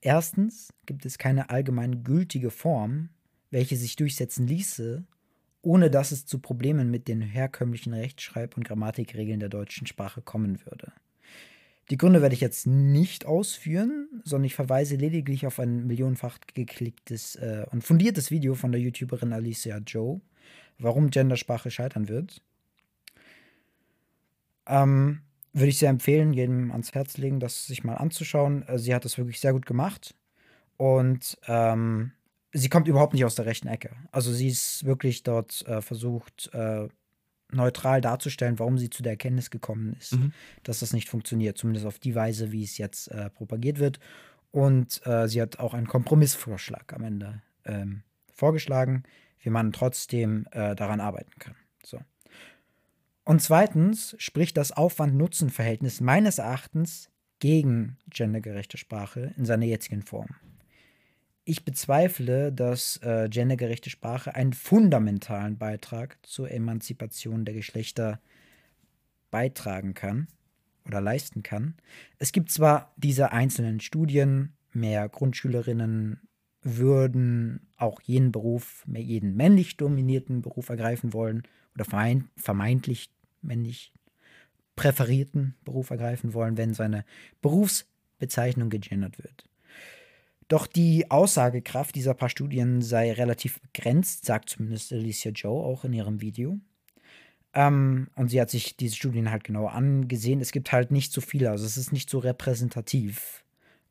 Erstens gibt es keine allgemein gültige Form, welche sich durchsetzen ließe, ohne dass es zu Problemen mit den herkömmlichen Rechtschreib- und Grammatikregeln der deutschen Sprache kommen würde. Die Gründe werde ich jetzt nicht ausführen, sondern ich verweise lediglich auf ein millionenfach geklicktes äh, und fundiertes Video von der YouTuberin Alicia Joe, warum Gendersprache scheitern wird. Ähm, würde ich sehr empfehlen, jedem ans Herz legen, das sich mal anzuschauen. Äh, Sie hat das wirklich sehr gut gemacht. Und ähm, sie kommt überhaupt nicht aus der rechten Ecke. Also sie ist wirklich dort äh, versucht, äh, neutral darzustellen, warum sie zu der Erkenntnis gekommen ist, Mhm. dass das nicht funktioniert. Zumindest auf die Weise, wie es jetzt äh, propagiert wird. Und äh, sie hat auch einen Kompromissvorschlag am Ende ähm, vorgeschlagen, wie man trotzdem äh, daran arbeiten kann. So. Und zweitens spricht das Aufwand-Nutzen-Verhältnis meines Erachtens gegen gendergerechte Sprache in seiner jetzigen Form. Ich bezweifle, dass äh, gendergerechte Sprache einen fundamentalen Beitrag zur Emanzipation der Geschlechter beitragen kann oder leisten kann. Es gibt zwar diese einzelnen Studien, mehr Grundschülerinnen würden auch jeden Beruf, mehr jeden männlich dominierten Beruf ergreifen wollen oder vermeint, vermeintlich männlich präferierten Beruf ergreifen wollen, wenn seine Berufsbezeichnung gegendert wird. Doch die Aussagekraft dieser paar Studien sei relativ begrenzt, sagt zumindest Alicia Joe auch in ihrem Video. Ähm, und sie hat sich diese Studien halt genauer angesehen. Es gibt halt nicht so viele, also es ist nicht so repräsentativ,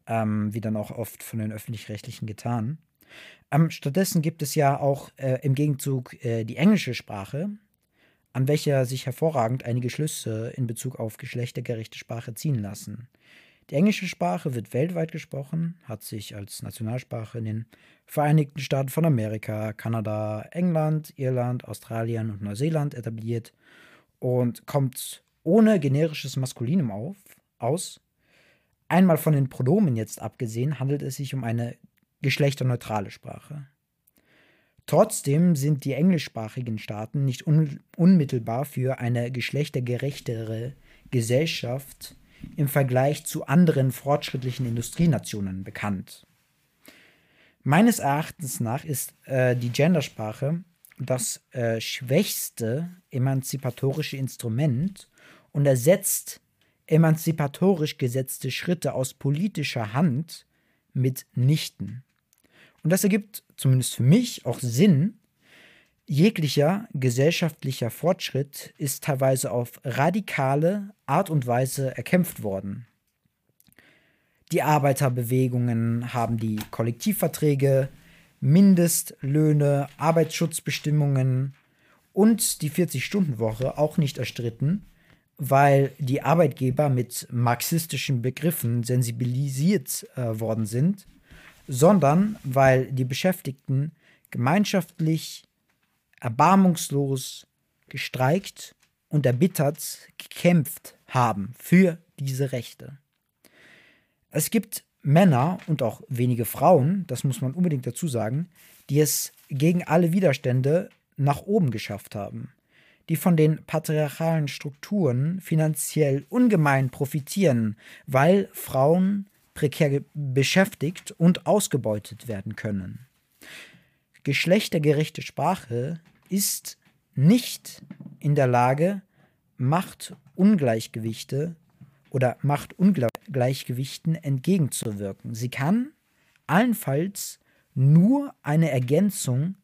ähm, wie dann auch oft von den öffentlich-rechtlichen getan. Ähm, stattdessen gibt es ja auch äh, im Gegenzug äh, die englische Sprache, an welcher sich hervorragend einige Schlüsse in Bezug auf geschlechtergerechte Sprache ziehen lassen. Die englische Sprache wird weltweit gesprochen, hat sich als Nationalsprache in den Vereinigten Staaten von Amerika, Kanada, England, Irland, Australien und Neuseeland etabliert und kommt ohne generisches Maskulinum auf, aus. Einmal von den Pronomen jetzt abgesehen, handelt es sich um eine geschlechterneutrale Sprache. Trotzdem sind die englischsprachigen Staaten nicht un unmittelbar für eine geschlechtergerechtere Gesellschaft im Vergleich zu anderen fortschrittlichen Industrienationen bekannt. Meines Erachtens nach ist äh, die Gendersprache das äh, schwächste emanzipatorische Instrument und ersetzt emanzipatorisch gesetzte Schritte aus politischer Hand mit nichten. Und das ergibt zumindest für mich auch Sinn. Jeglicher gesellschaftlicher Fortschritt ist teilweise auf radikale Art und Weise erkämpft worden. Die Arbeiterbewegungen haben die Kollektivverträge, Mindestlöhne, Arbeitsschutzbestimmungen und die 40-Stunden-Woche auch nicht erstritten, weil die Arbeitgeber mit marxistischen Begriffen sensibilisiert äh, worden sind, sondern weil die Beschäftigten gemeinschaftlich, erbarmungslos gestreikt und erbittert gekämpft haben für diese Rechte. Es gibt Männer und auch wenige Frauen, das muss man unbedingt dazu sagen, die es gegen alle Widerstände nach oben geschafft haben, die von den patriarchalen Strukturen finanziell ungemein profitieren, weil Frauen prekär beschäftigt und ausgebeutet werden können. Geschlechtergerechte Sprache ist nicht in der Lage, Machtungleichgewichte oder Machtungleichgewichten entgegenzuwirken. Sie kann allenfalls nur eine Ergänzung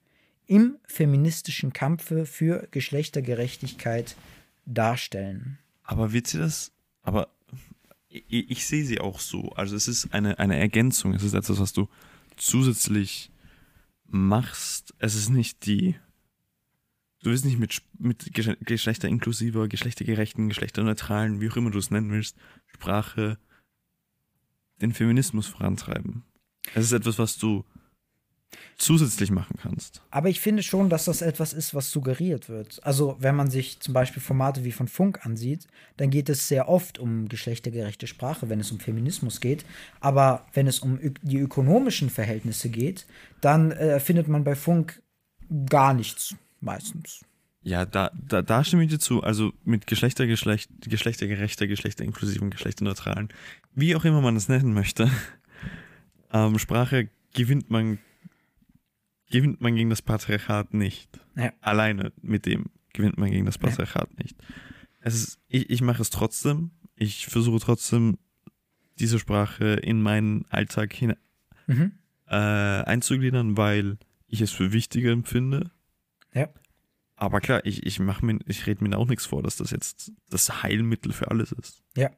im feministischen Kampfe für Geschlechtergerechtigkeit darstellen. Aber wird sie das? Aber ich, ich, sehe sie auch so. Also es ist eine, eine Ergänzung. Es ist etwas, was du zusätzlich machst. Es ist nicht die. Du willst nicht mit, mit geschlechterinklusiver, geschlechtergerechten, geschlechterneutralen, wie auch immer du es nennen willst, Sprache den Feminismus vorantreiben. Es ist etwas, was du zusätzlich machen kannst. Aber ich finde schon, dass das etwas ist, was suggeriert wird. Also, wenn man sich zum Beispiel Formate wie von Funk ansieht, dann geht es sehr oft um geschlechtergerechte Sprache, wenn es um Feminismus geht. Aber wenn es um die ökonomischen Verhältnisse geht, dann äh, findet man bei Funk gar nichts meistens. Ja, da, da, da stimme ich dir zu. Also mit Geschlechter, Geschlecht, geschlechtergerechter, geschlechterinklusiven, geschlechterneutralen, wie auch immer man es nennen möchte, *laughs* ähm, Sprache gewinnt man gewinnt man gegen das Patriarchat nicht. Ja. Alleine mit dem gewinnt man gegen das Patriarchat ja. nicht. Es ist, ich, ich mache es trotzdem. Ich versuche trotzdem, diese Sprache in meinen Alltag hin, mhm. äh, einzugliedern, weil ich es für wichtiger empfinde. Ja. Aber klar, ich, ich mache mir, ich rede mir auch nichts vor, dass das jetzt das Heilmittel für alles ist. Ja.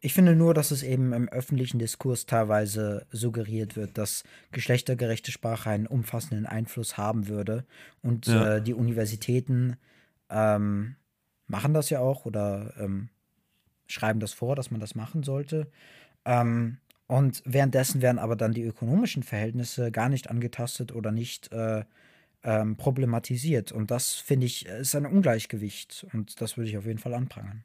Ich finde nur, dass es eben im öffentlichen Diskurs teilweise suggeriert wird, dass geschlechtergerechte Sprache einen umfassenden Einfluss haben würde. Und ja. äh, die Universitäten ähm, machen das ja auch oder ähm, schreiben das vor, dass man das machen sollte. Ähm, und währenddessen werden aber dann die ökonomischen Verhältnisse gar nicht angetastet oder nicht äh, ähm, problematisiert. Und das finde ich ist ein Ungleichgewicht. Und das würde ich auf jeden Fall anprangern.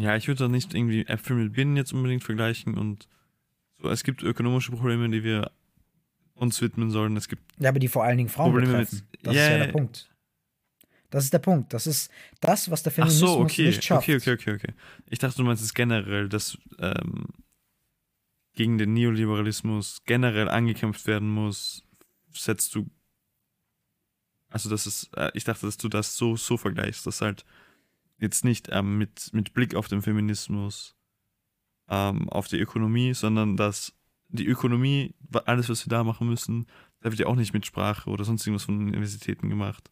Ja, ich würde da nicht irgendwie Äpfel mit Birnen jetzt unbedingt vergleichen und so, es gibt ökonomische Probleme, die wir uns widmen sollen. Es gibt ja, aber die vor allen Dingen Frauen Probleme betreffen. Mit, das yeah. ist ja der Punkt. Das ist der Punkt. Das ist das, was der Feminismus Ach so, okay. nicht schafft. Okay, okay, okay, okay. Ich dachte, du meinst es generell, dass ähm, gegen den Neoliberalismus generell angekämpft werden muss. Setzt du also das ist, äh, ich dachte, dass du das so so vergleichst, dass halt jetzt nicht ähm, mit, mit Blick auf den Feminismus, ähm, auf die Ökonomie, sondern dass die Ökonomie, alles, was wir da machen müssen, da wird ja auch nicht mit Sprache oder sonst irgendwas von Universitäten gemacht.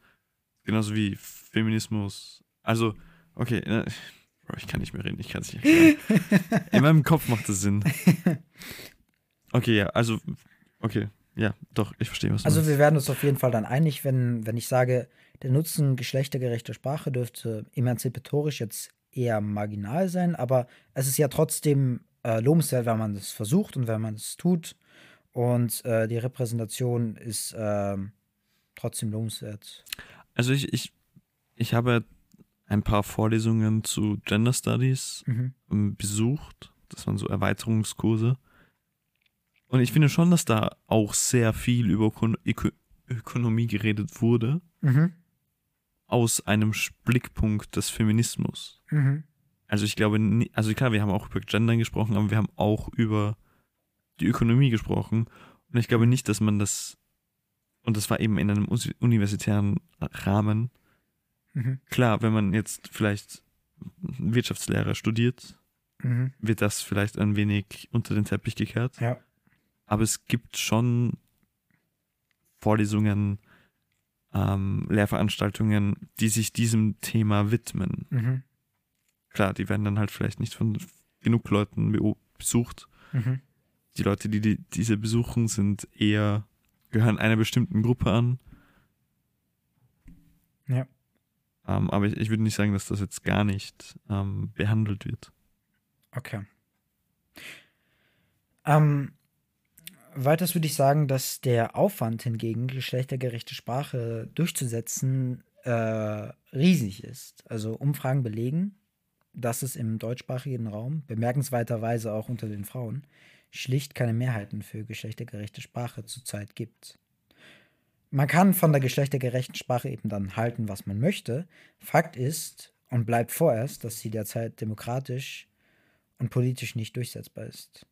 Genauso wie Feminismus. Also, okay, Bro, ich kann nicht mehr reden, ich kann es nicht erklären. *laughs* In meinem Kopf macht das Sinn. Okay, ja, also, okay, ja, doch, ich verstehe, was du Also, meinst. wir werden uns auf jeden Fall dann einig, wenn, wenn ich sage, der Nutzen geschlechtergerechter Sprache dürfte emanzipatorisch jetzt eher marginal sein, aber es ist ja trotzdem äh, lobenswert, wenn man es versucht und wenn man es tut. Und äh, die Repräsentation ist äh, trotzdem lobenswert. Also ich, ich, ich habe ein paar Vorlesungen zu Gender Studies mhm. Ähm, besucht. Das waren so Erweiterungskurse. Und ich finde schon, dass da auch sehr viel über Öko Ökonomie geredet wurde. Mhm aus einem Blickpunkt des Feminismus. Mhm. Also ich glaube, also klar, wir haben auch über Gendern gesprochen, aber wir haben auch über die Ökonomie gesprochen. Und ich glaube nicht, dass man das, und das war eben in einem universitären Rahmen. Mhm. Klar, wenn man jetzt vielleicht Wirtschaftslehre studiert, mhm. wird das vielleicht ein wenig unter den Teppich gekehrt. Ja. Aber es gibt schon Vorlesungen, ähm, Lehrveranstaltungen, die sich diesem Thema widmen. Mhm. Klar, die werden dann halt vielleicht nicht von genug Leuten besucht. Mhm. Die Leute, die, die diese besuchen, sind eher, gehören einer bestimmten Gruppe an. Ja. Ähm, aber ich, ich, würde nicht sagen, dass das jetzt gar nicht ähm, behandelt wird. Okay. Ähm, Weiters würde ich sagen, dass der Aufwand hingegen, geschlechtergerechte Sprache durchzusetzen, äh, riesig ist. Also Umfragen belegen, dass es im deutschsprachigen Raum, bemerkenswerterweise auch unter den Frauen, schlicht keine Mehrheiten für geschlechtergerechte Sprache zurzeit gibt. Man kann von der geschlechtergerechten Sprache eben dann halten, was man möchte. Fakt ist und bleibt vorerst, dass sie derzeit demokratisch und politisch nicht durchsetzbar ist.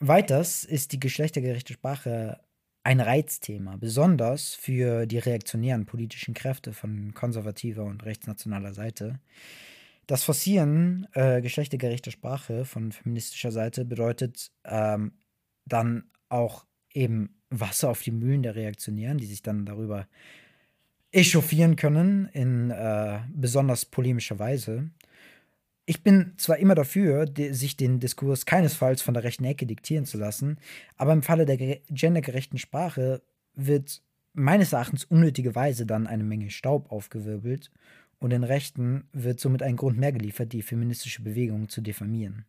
Weiters ist die geschlechtergerechte Sprache ein Reizthema, besonders für die reaktionären politischen Kräfte von konservativer und rechtsnationaler Seite. Das Forcieren äh, geschlechtergerechter Sprache von feministischer Seite bedeutet ähm, dann auch eben Wasser auf die Mühlen der Reaktionären, die sich dann darüber echauffieren können in äh, besonders polemischer Weise. Ich bin zwar immer dafür, die, sich den Diskurs keinesfalls von der rechten Ecke diktieren zu lassen, aber im Falle der gendergerechten Sprache wird meines Erachtens unnötigerweise dann eine Menge Staub aufgewirbelt und den Rechten wird somit ein Grund mehr geliefert, die feministische Bewegung zu diffamieren.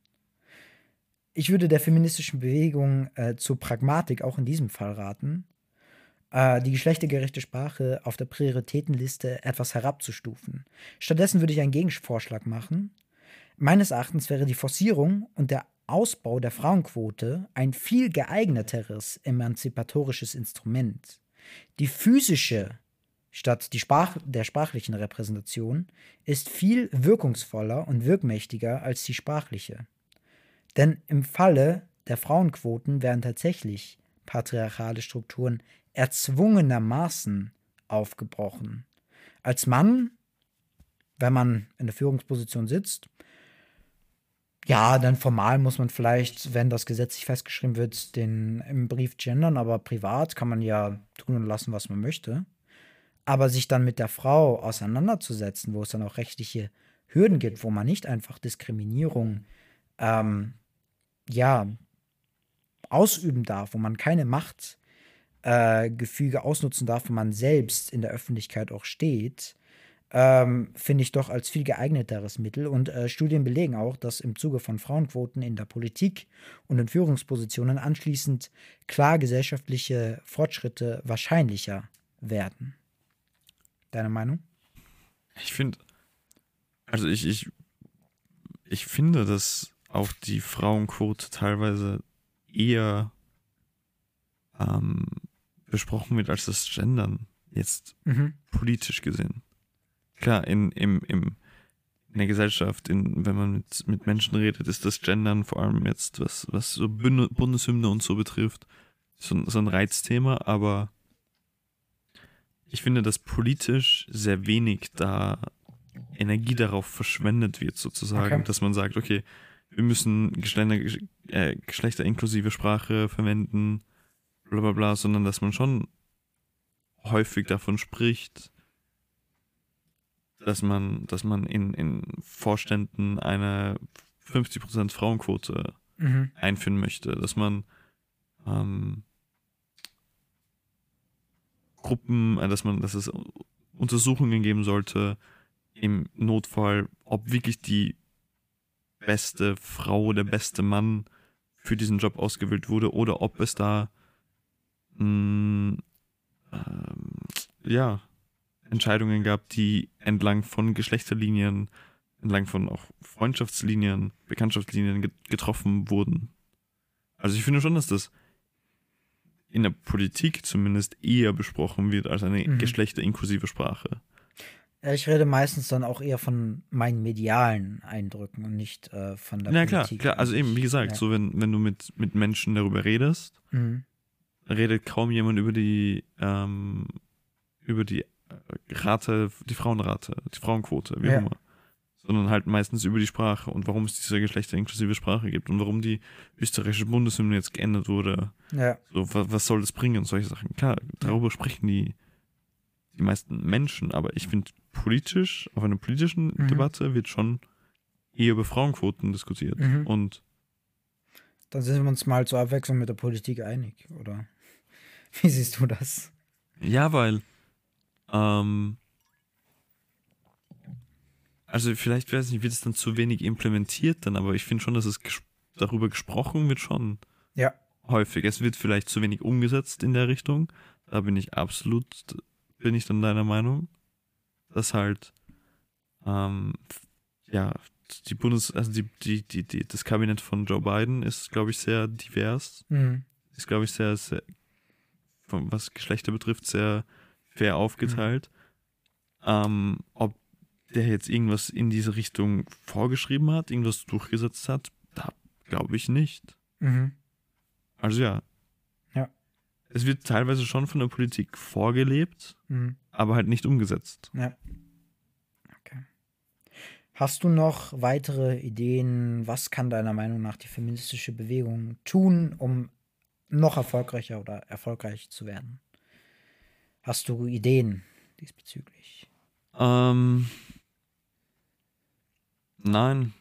Ich würde der feministischen Bewegung äh, zur Pragmatik auch in diesem Fall raten, äh, die geschlechtergerechte Sprache auf der Prioritätenliste etwas herabzustufen. Stattdessen würde ich einen Gegenvorschlag machen, Meines Erachtens wäre die Forcierung und der Ausbau der Frauenquote ein viel geeigneteres emanzipatorisches Instrument. Die physische statt die Sprach der sprachlichen Repräsentation ist viel wirkungsvoller und wirkmächtiger als die sprachliche. Denn im Falle der Frauenquoten werden tatsächlich patriarchale Strukturen erzwungenermaßen aufgebrochen. Als Mann, wenn man in der Führungsposition sitzt, ja, dann formal muss man vielleicht, wenn das gesetzlich festgeschrieben wird, den im Brief gendern, aber privat kann man ja tun und lassen, was man möchte. Aber sich dann mit der Frau auseinanderzusetzen, wo es dann auch rechtliche Hürden gibt, wo man nicht einfach Diskriminierung ähm, ja ausüben darf, wo man keine Machtgefüge äh, ausnutzen darf, wo man selbst in der Öffentlichkeit auch steht, ähm, finde ich doch als viel geeigneteres Mittel. Und äh, Studien belegen auch, dass im Zuge von Frauenquoten in der Politik und in Führungspositionen anschließend klar gesellschaftliche Fortschritte wahrscheinlicher werden. Deine Meinung? Ich finde, also ich, ich, ich finde, dass auch die Frauenquote teilweise eher ähm, besprochen wird als das Gendern, jetzt mhm. politisch gesehen klar, in, im, im, in der Gesellschaft, in, wenn man mit, mit Menschen redet, ist das Gendern vor allem jetzt, was, was so Bundeshymne und so betrifft, so, so ein Reizthema, aber ich finde, dass politisch sehr wenig da Energie darauf verschwendet wird, sozusagen, okay. dass man sagt, okay, wir müssen Geschlechter, äh, geschlechterinklusive Sprache verwenden, bla bla bla, sondern dass man schon häufig davon spricht, dass man, dass man in, in Vorständen eine 50% Frauenquote mhm. einführen möchte, dass man ähm, Gruppen, äh, dass man, dass es Untersuchungen geben sollte, im Notfall, ob wirklich die beste Frau, der beste Mann für diesen Job ausgewählt wurde oder ob es da mh, mm, ähm, ja Entscheidungen gab, die entlang von Geschlechterlinien, entlang von auch Freundschaftslinien, Bekanntschaftslinien getroffen wurden. Also ich finde schon, dass das in der Politik zumindest eher besprochen wird als eine mhm. geschlechterinklusive Sprache. Ich rede meistens dann auch eher von meinen medialen Eindrücken und nicht äh, von der ja, Politik. Ja, klar, klar. Also eben, wie gesagt, ja. so wenn, wenn du mit, mit Menschen darüber redest, mhm. redet kaum jemand über die, ähm, über die Rate, die Frauenrate, die Frauenquote, wie ja. immer. Sondern halt meistens über die Sprache und warum es diese geschlechterinklusive Sprache gibt und warum die österreichische Bundeshymne jetzt geändert wurde. Ja. So, was, was soll das bringen und solche Sachen. Klar, darüber sprechen die, die meisten Menschen, aber ich finde politisch, auf einer politischen mhm. Debatte wird schon eher über Frauenquoten diskutiert. Mhm. Und dann sind wir uns mal zur Abwechslung mit der Politik einig, oder? *laughs* Wie siehst du das? Ja, weil ähm, also vielleicht weiß ich nicht, wird es dann zu wenig implementiert dann, aber ich finde schon, dass es ges darüber gesprochen wird schon. Ja. Häufig. Es wird vielleicht zu wenig umgesetzt in der Richtung. Da bin ich absolut, bin ich dann deiner Meinung, dass halt ähm, ja die Bundes, also die, die, die, die, das Kabinett von Joe Biden ist, glaube ich, sehr divers. Mhm. Ist, glaube ich, sehr, sehr, was Geschlechter betrifft, sehr fair aufgeteilt. Mhm. Ähm, ob der jetzt irgendwas in diese Richtung vorgeschrieben hat, irgendwas durchgesetzt hat, da glaube ich nicht. Mhm. Also ja. Ja. es wird teilweise schon von der Politik vorgelebt, Mhm. aber halt nicht umgesetzt. Ja. Okay. Hast du noch weitere Ideen? Was kann deiner Meinung nach die feministische Bewegung tun, um noch erfolgreicher oder erfolgreich zu werden? Hast du Ideen diesbezüglich? Ähm, nein.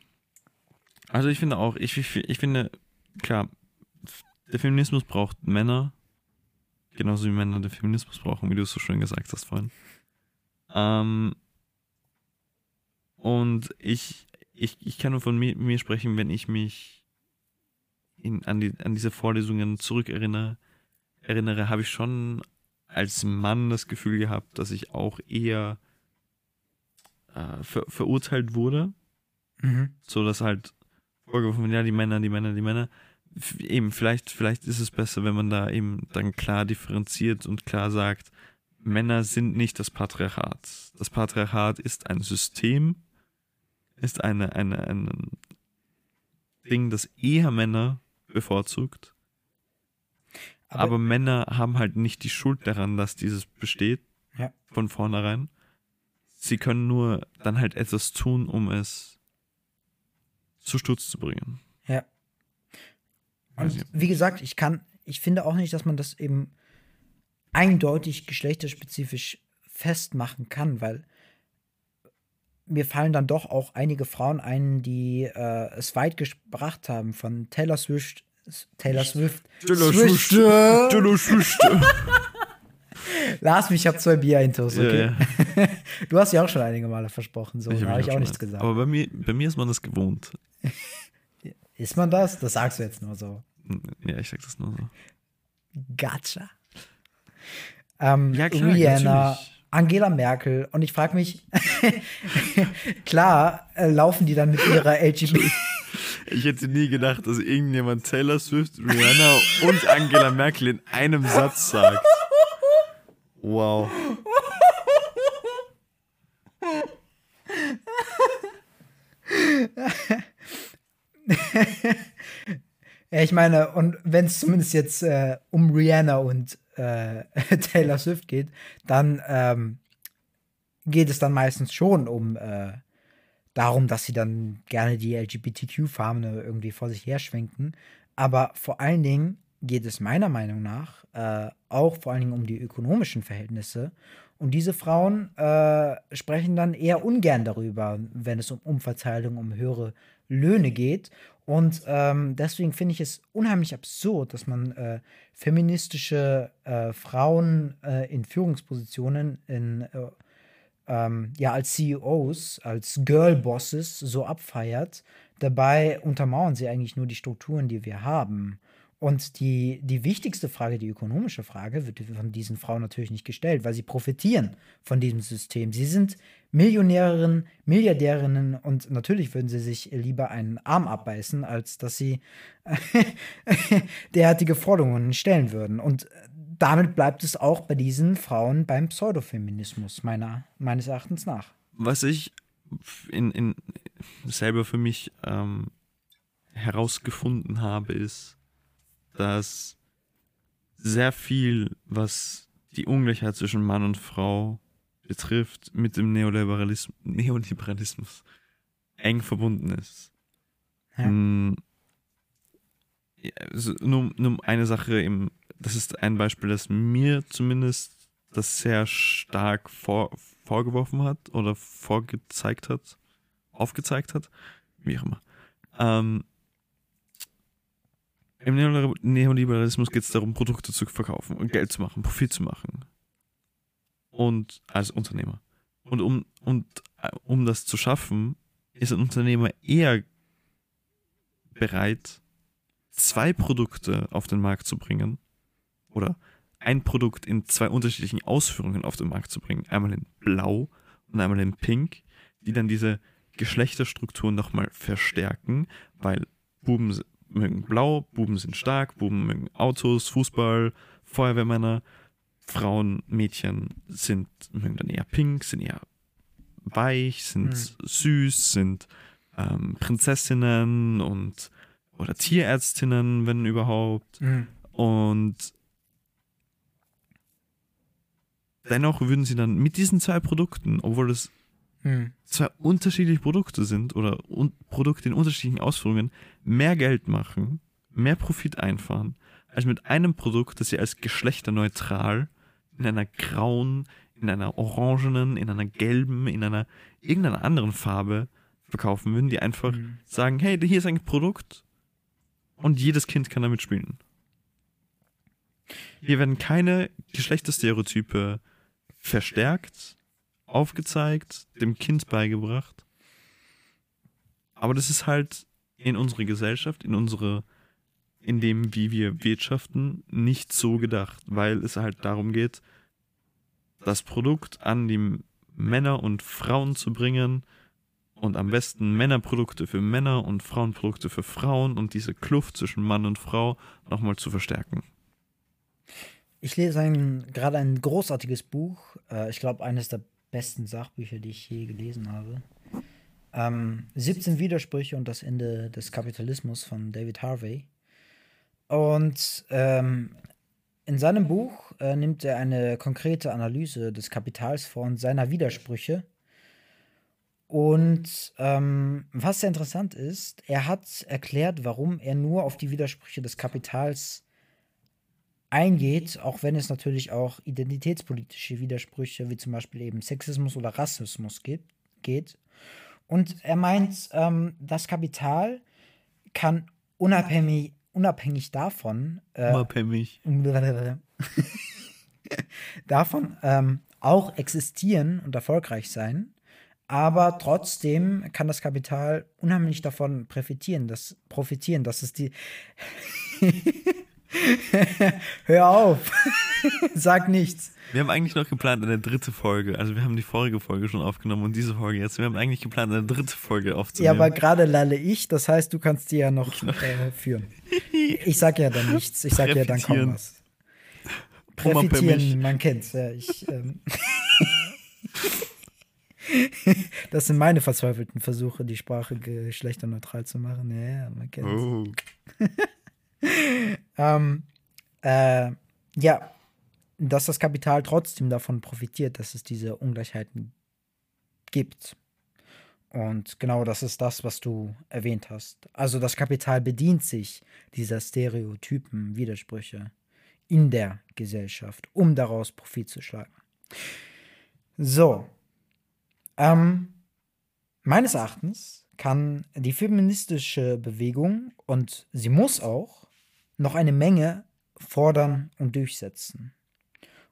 Also ich finde auch, ich, ich, ich finde, klar, der Feminismus braucht Männer, genauso wie Männer den Feminismus brauchen, wie du es so schön gesagt hast vorhin. Ähm, und ich, ich, ich kann nur von mir, mir sprechen, wenn ich mich in, an, die, an diese Vorlesungen zurückerinnere, erinnere, habe ich schon als Mann das Gefühl gehabt, dass ich auch eher äh, ver verurteilt wurde. Mhm. So dass halt vorgeworfen wird, ja, die Männer, die Männer, die Männer. Eben, vielleicht, vielleicht ist es besser, wenn man da eben dann klar differenziert und klar sagt, Männer sind nicht das Patriarchat. Das Patriarchat ist ein System, ist eine, eine, ein Ding, das eher Männer bevorzugt. Aber, Aber, Männer haben halt nicht die Schuld daran, dass dieses besteht. Ja. Von vornherein. Sie können nur dann halt etwas tun, um es zu Sturz zu bringen. Ja. Und wie gesagt, ich kann, ich finde auch nicht, dass man das eben eindeutig geschlechterspezifisch festmachen kann, weil mir fallen dann doch auch einige Frauen ein, die äh, es weit gebracht haben, von Taylor Swift, Taylor Swift, Taylor Swift. Taylor Swift. *laughs* Lars, mich, ich habe zwei Bier-Intos, Ja, okay? ja. *laughs* Du hast ja auch schon einige Male versprochen, so, Ich da hab habe mich ich auch schon nichts gesagt. Aber bei mir, bei mir ist man das gewohnt. *laughs* Ist man das? Das sagst du jetzt nur so. Ja, ich sag das nur so. Gotcha. Ähm, Ja, klar, Rihanna, natürlich. Angela Merkel und ich frage mich, klar, äh, laufen die dann mit ihrer LGBT. Ich hätte nie gedacht, dass irgendjemand Taylor Swift, Rihanna und Angela Merkel in einem Satz sagt. Wow. *laughs* Ja, ich meine, und wenn es zumindest jetzt äh, um Rihanna und äh, *laughs* Taylor Swift geht, dann ähm, geht es dann meistens schon um äh, darum, dass sie dann gerne die LGBTQ-Fahne irgendwie vor sich herschwenken. Aber vor allen Dingen geht es meiner Meinung nach äh, auch vor allen Dingen um die ökonomischen Verhältnisse. Und diese Frauen äh, sprechen dann eher ungern darüber, wenn es um Umverteilung, um höhere Löhne geht. Und ähm, deswegen finde ich es unheimlich absurd, dass man äh, feministische äh, Frauen äh, in Führungspositionen in äh, ähm, ja, als CEOs, als Girlbosses so abfeiert. Dabei untermauern sie eigentlich nur die Strukturen, die wir haben. Und die, die wichtigste Frage, die ökonomische Frage, wird von diesen Frauen natürlich nicht gestellt, weil sie profitieren von diesem System. Sie sind Millionärinnen, Milliardärinnen und natürlich würden sie sich lieber einen Arm abbeißen, als dass sie *laughs* derartige Forderungen stellen würden. Und damit bleibt es auch bei diesen Frauen beim Pseudofeminismus, meiner, meines Erachtens nach. Was ich in, in selber für mich ähm, herausgefunden habe, ist, dass sehr viel, was die Ungleichheit zwischen Mann und Frau betrifft, mit dem Neoliberalismus, Neoliberalismus eng verbunden ist. Ja. Ja, also nur, nur eine Sache, im, das ist ein Beispiel, das mir zumindest das sehr stark vor, vorgeworfen hat oder vorgezeigt hat, aufgezeigt hat, wie auch immer. Ähm, Im Neoliber- Neoliberalismus geht es darum, Produkte zu verkaufen und Geld zu machen, Profit zu machen. Und als Unternehmer. Und um, und äh, um das zu schaffen, ist ein Unternehmer eher bereit, zwei Produkte auf den Markt zu bringen oder ein Produkt in zwei unterschiedlichen Ausführungen auf den Markt zu bringen. Einmal in Blau und einmal in Pink, die dann diese Geschlechterstrukturen nochmal verstärken, weil Buben mögen Blau, Buben sind stark, Buben mögen Autos, Fußball, Feuerwehrmänner, Frauen, Mädchen sind mögen dann eher Pink, sind eher weich, sind Hm. süß, sind ähm, Prinzessinnen und oder Tierärztinnen, wenn überhaupt. Und dennoch würden sie dann mit diesen zwei Produkten, obwohl es Hm. zwei unterschiedliche Produkte sind oder un Produkte in unterschiedlichen Ausführungen, mehr Geld machen, mehr Profit einfahren, als mit einem Produkt, das sie als geschlechterneutral in einer grauen, in einer orangenen, in einer gelben, in einer irgendeiner anderen Farbe verkaufen würden, die einfach Hm. sagen, hey, hier ist ein Produkt und jedes Kind kann damit spielen. Hier werden keine Geschlechterstereotype verstärkt, aufgezeigt, dem Kind beigebracht. Aber das ist halt in unserer Gesellschaft, in unsere, in dem, wie wir wirtschaften, nicht so gedacht, weil es halt darum geht, das Produkt an die Männer und Frauen zu bringen und am besten Männerprodukte für Männer und Frauenprodukte für Frauen und diese Kluft zwischen Mann und Frau nochmal zu verstärken. Ich lese ein, gerade ein großartiges Buch. Äh, ich glaube, eines der besten Sachbücher, die ich je gelesen habe. Ähm, 17 Widersprüche und das Ende des Kapitalismus von David Harvey. Und ähm, in seinem Buch äh, nimmt er eine konkrete Analyse des Kapitals vor und seiner Widersprüche. Und ähm, was sehr interessant ist, er hat erklärt, warum er nur auf die Widersprüche des Kapitals eingeht, auch wenn es natürlich auch identitätspolitische Widersprüche wie zum Beispiel eben Sexismus oder Rassismus gibt, geht. Und er meint, ähm, das Kapital kann unabhängig, unabhängig davon, äh, Unabhängig. *laughs* davon ähm, auch existieren und erfolgreich sein. Aber trotzdem kann das Kapital unheimlich davon profitieren, dass, profitieren, dass es die. *laughs* *laughs* Hör auf! *laughs* Sag nichts. Wir haben eigentlich noch geplant eine dritte Folge. Also wir haben die vorige Folge schon aufgenommen und diese Folge jetzt. Wir haben eigentlich geplant, eine dritte Folge Ja, aufzunehmen. aber gerade lalle ich, das heißt, du kannst die ja noch äh, führen. Ich sag ja dann nichts, ich sag ja dann kaum was. Präfitieren, man kennt's. Ja, ich, ähm *laughs* das sind meine verzweifelten Versuche, die Sprache geschlechterneutral zu machen. Ja, ja, man kennt's. oh. Ähm, äh, ja, dass das Kapital trotzdem davon profitiert, dass es diese Ungleichheiten gibt. Und genau das ist das, was du erwähnt hast. Also das Kapital bedient sich dieser Stereotypen, Widersprüche in der Gesellschaft, um daraus Profit zu schlagen. So. Ähm, meines Erachtens kann die feministische Bewegung, und sie muss auch, noch eine Menge fordern und durchsetzen.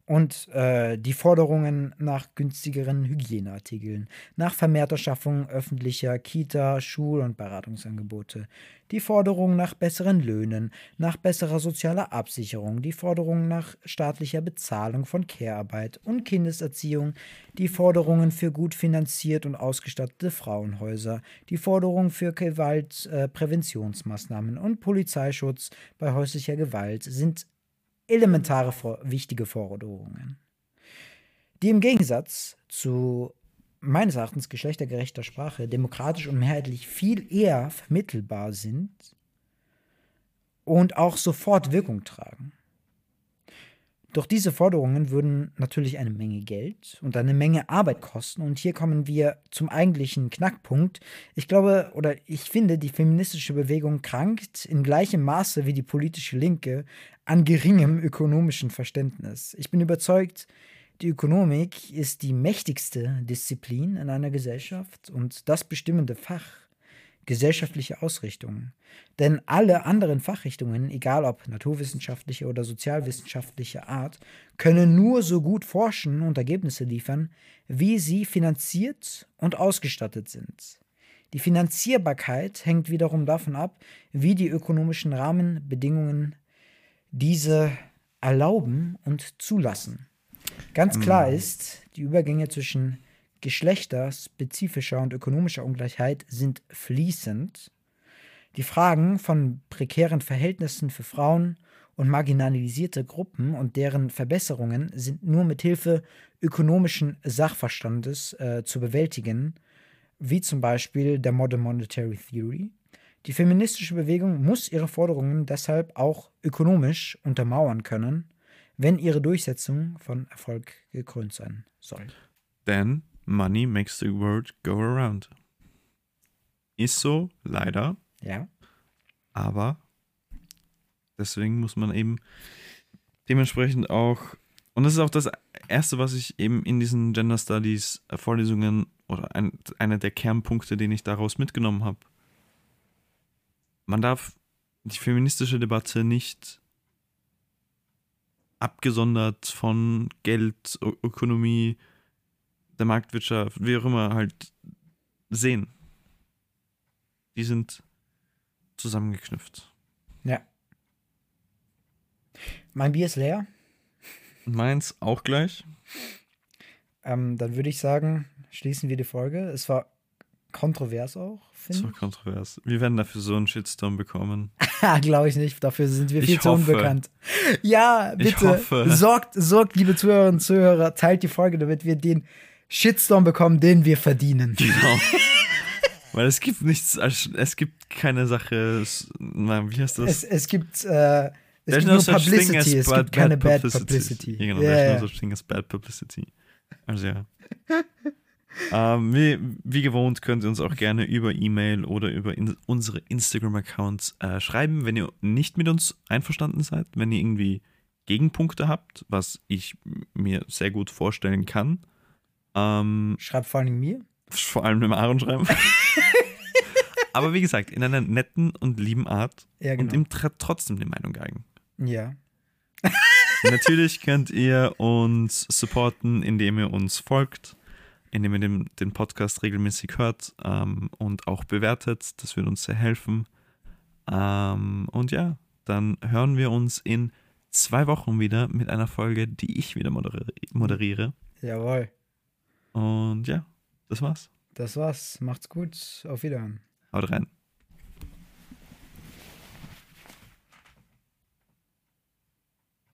Und äh, die Forderungen nach günstigeren Hygieneartikeln, nach vermehrter Schaffung öffentlicher Kita, Schul- und Beratungsangebote, die Forderung nach besseren Löhnen, nach besserer sozialer Absicherung, die Forderung nach staatlicher Bezahlung von Care-Arbeit und Kindeserziehung, die Forderungen für gut finanziert und ausgestattete Frauenhäuser, die Forderung für Gewaltpräventionsmaßnahmen und Polizeischutz bei häuslicher Gewalt sind elementare wichtige Forderungen, die im Gegensatz zu meines Erachtens geschlechtergerechter Sprache demokratisch und mehrheitlich viel eher vermittelbar sind und auch sofort Wirkung tragen. Doch diese Forderungen würden natürlich eine Menge Geld und eine Menge Arbeit kosten. Und hier kommen wir zum eigentlichen Knackpunkt. Ich glaube oder ich finde, die feministische Bewegung krankt in gleichem Maße wie die politische Linke an geringem ökonomischen Verständnis. Ich bin überzeugt, die Ökonomik ist die mächtigste Disziplin in einer Gesellschaft und das bestimmende Fach gesellschaftliche Ausrichtung. Denn alle anderen Fachrichtungen, egal ob naturwissenschaftliche oder sozialwissenschaftliche Art, können nur so gut forschen und Ergebnisse liefern, wie sie finanziert und ausgestattet sind. Die Finanzierbarkeit hängt wiederum davon ab, wie die ökonomischen Rahmenbedingungen diese erlauben und zulassen. Ganz klar ist, die Übergänge zwischen geschlechterspezifischer und ökonomischer Ungleichheit sind fließend. Die Fragen von prekären Verhältnissen für Frauen und marginalisierte Gruppen und deren Verbesserungen sind nur mit Hilfe ökonomischen Sachverstandes äh, zu bewältigen, wie zum Beispiel der Modern Monetary Theory. Die feministische Bewegung muss ihre Forderungen deshalb auch ökonomisch untermauern können, wenn ihre Durchsetzung von Erfolg gekrönt sein soll. Denn money makes the world go around. Ist so, leider, Ja, aber deswegen muss man eben dementsprechend auch, und das ist auch das Erste, was ich eben in diesen Gender Studies äh, Vorlesungen oder ein, einer der Kernpunkte, den ich daraus mitgenommen habe. Man darf die feministische Debatte nicht abgesondert von Geld, Ö Ökonomie, der Marktwirtschaft, wie auch immer, halt sehen. Die sind zusammengeknüpft. ja. Mein Bier ist leer. Meins auch gleich. Ähm, dann würde ich sagen, schließen wir die Folge. Es war kontrovers auch, Das war finde kontrovers. Wir werden dafür so einen Shitstorm bekommen. *laughs* ich. Glaube ich nicht. Dafür sind wir Ich viel zu hoffe. unbekannt. Ja, Ich bitte. hoffe. Sorgt, sorgt, liebe Zuhörerinnen und Zuhörer, teilt die Folge, damit wir den Shitstorm bekommen, den wir verdienen. Genau. *laughs* Weil es gibt nichts, es gibt keine Sache, na, wie heißt das? Es, es gibt, äh, es There's gibt no nur Publicity, es bad- gibt keine bad Publicity. Ja, genau, Ja, there's no such thing as bad publicity. Also ja. *laughs* ähm, wie, wie gewohnt könnt ihr uns auch gerne über E-Mail oder über in, unsere Instagram-Accounts äh, schreiben, wenn ihr nicht mit uns einverstanden seid, wenn ihr irgendwie Gegenpunkte habt, was ich mir sehr gut vorstellen kann. Ähm, Schreibt vor allem mir. vor allem dem Aaron schreiben. *laughs* Aber wie gesagt, in einer netten und lieben Art Ja, und genau. ihm tra- trotzdem die Meinung geigen. Ja. *laughs* Natürlich könnt ihr uns supporten, indem ihr uns folgt, indem ihr den, den Podcast regelmäßig hört ähm, und auch bewertet. Das würde uns sehr helfen. Ähm, und ja, dann hören wir uns in zwei Wochen wieder mit einer Folge, die ich wieder moderiere. moderiere. Jawohl. Und ja, das war's. Das war's. Macht's gut. Auf Wiederhören. Haut rein.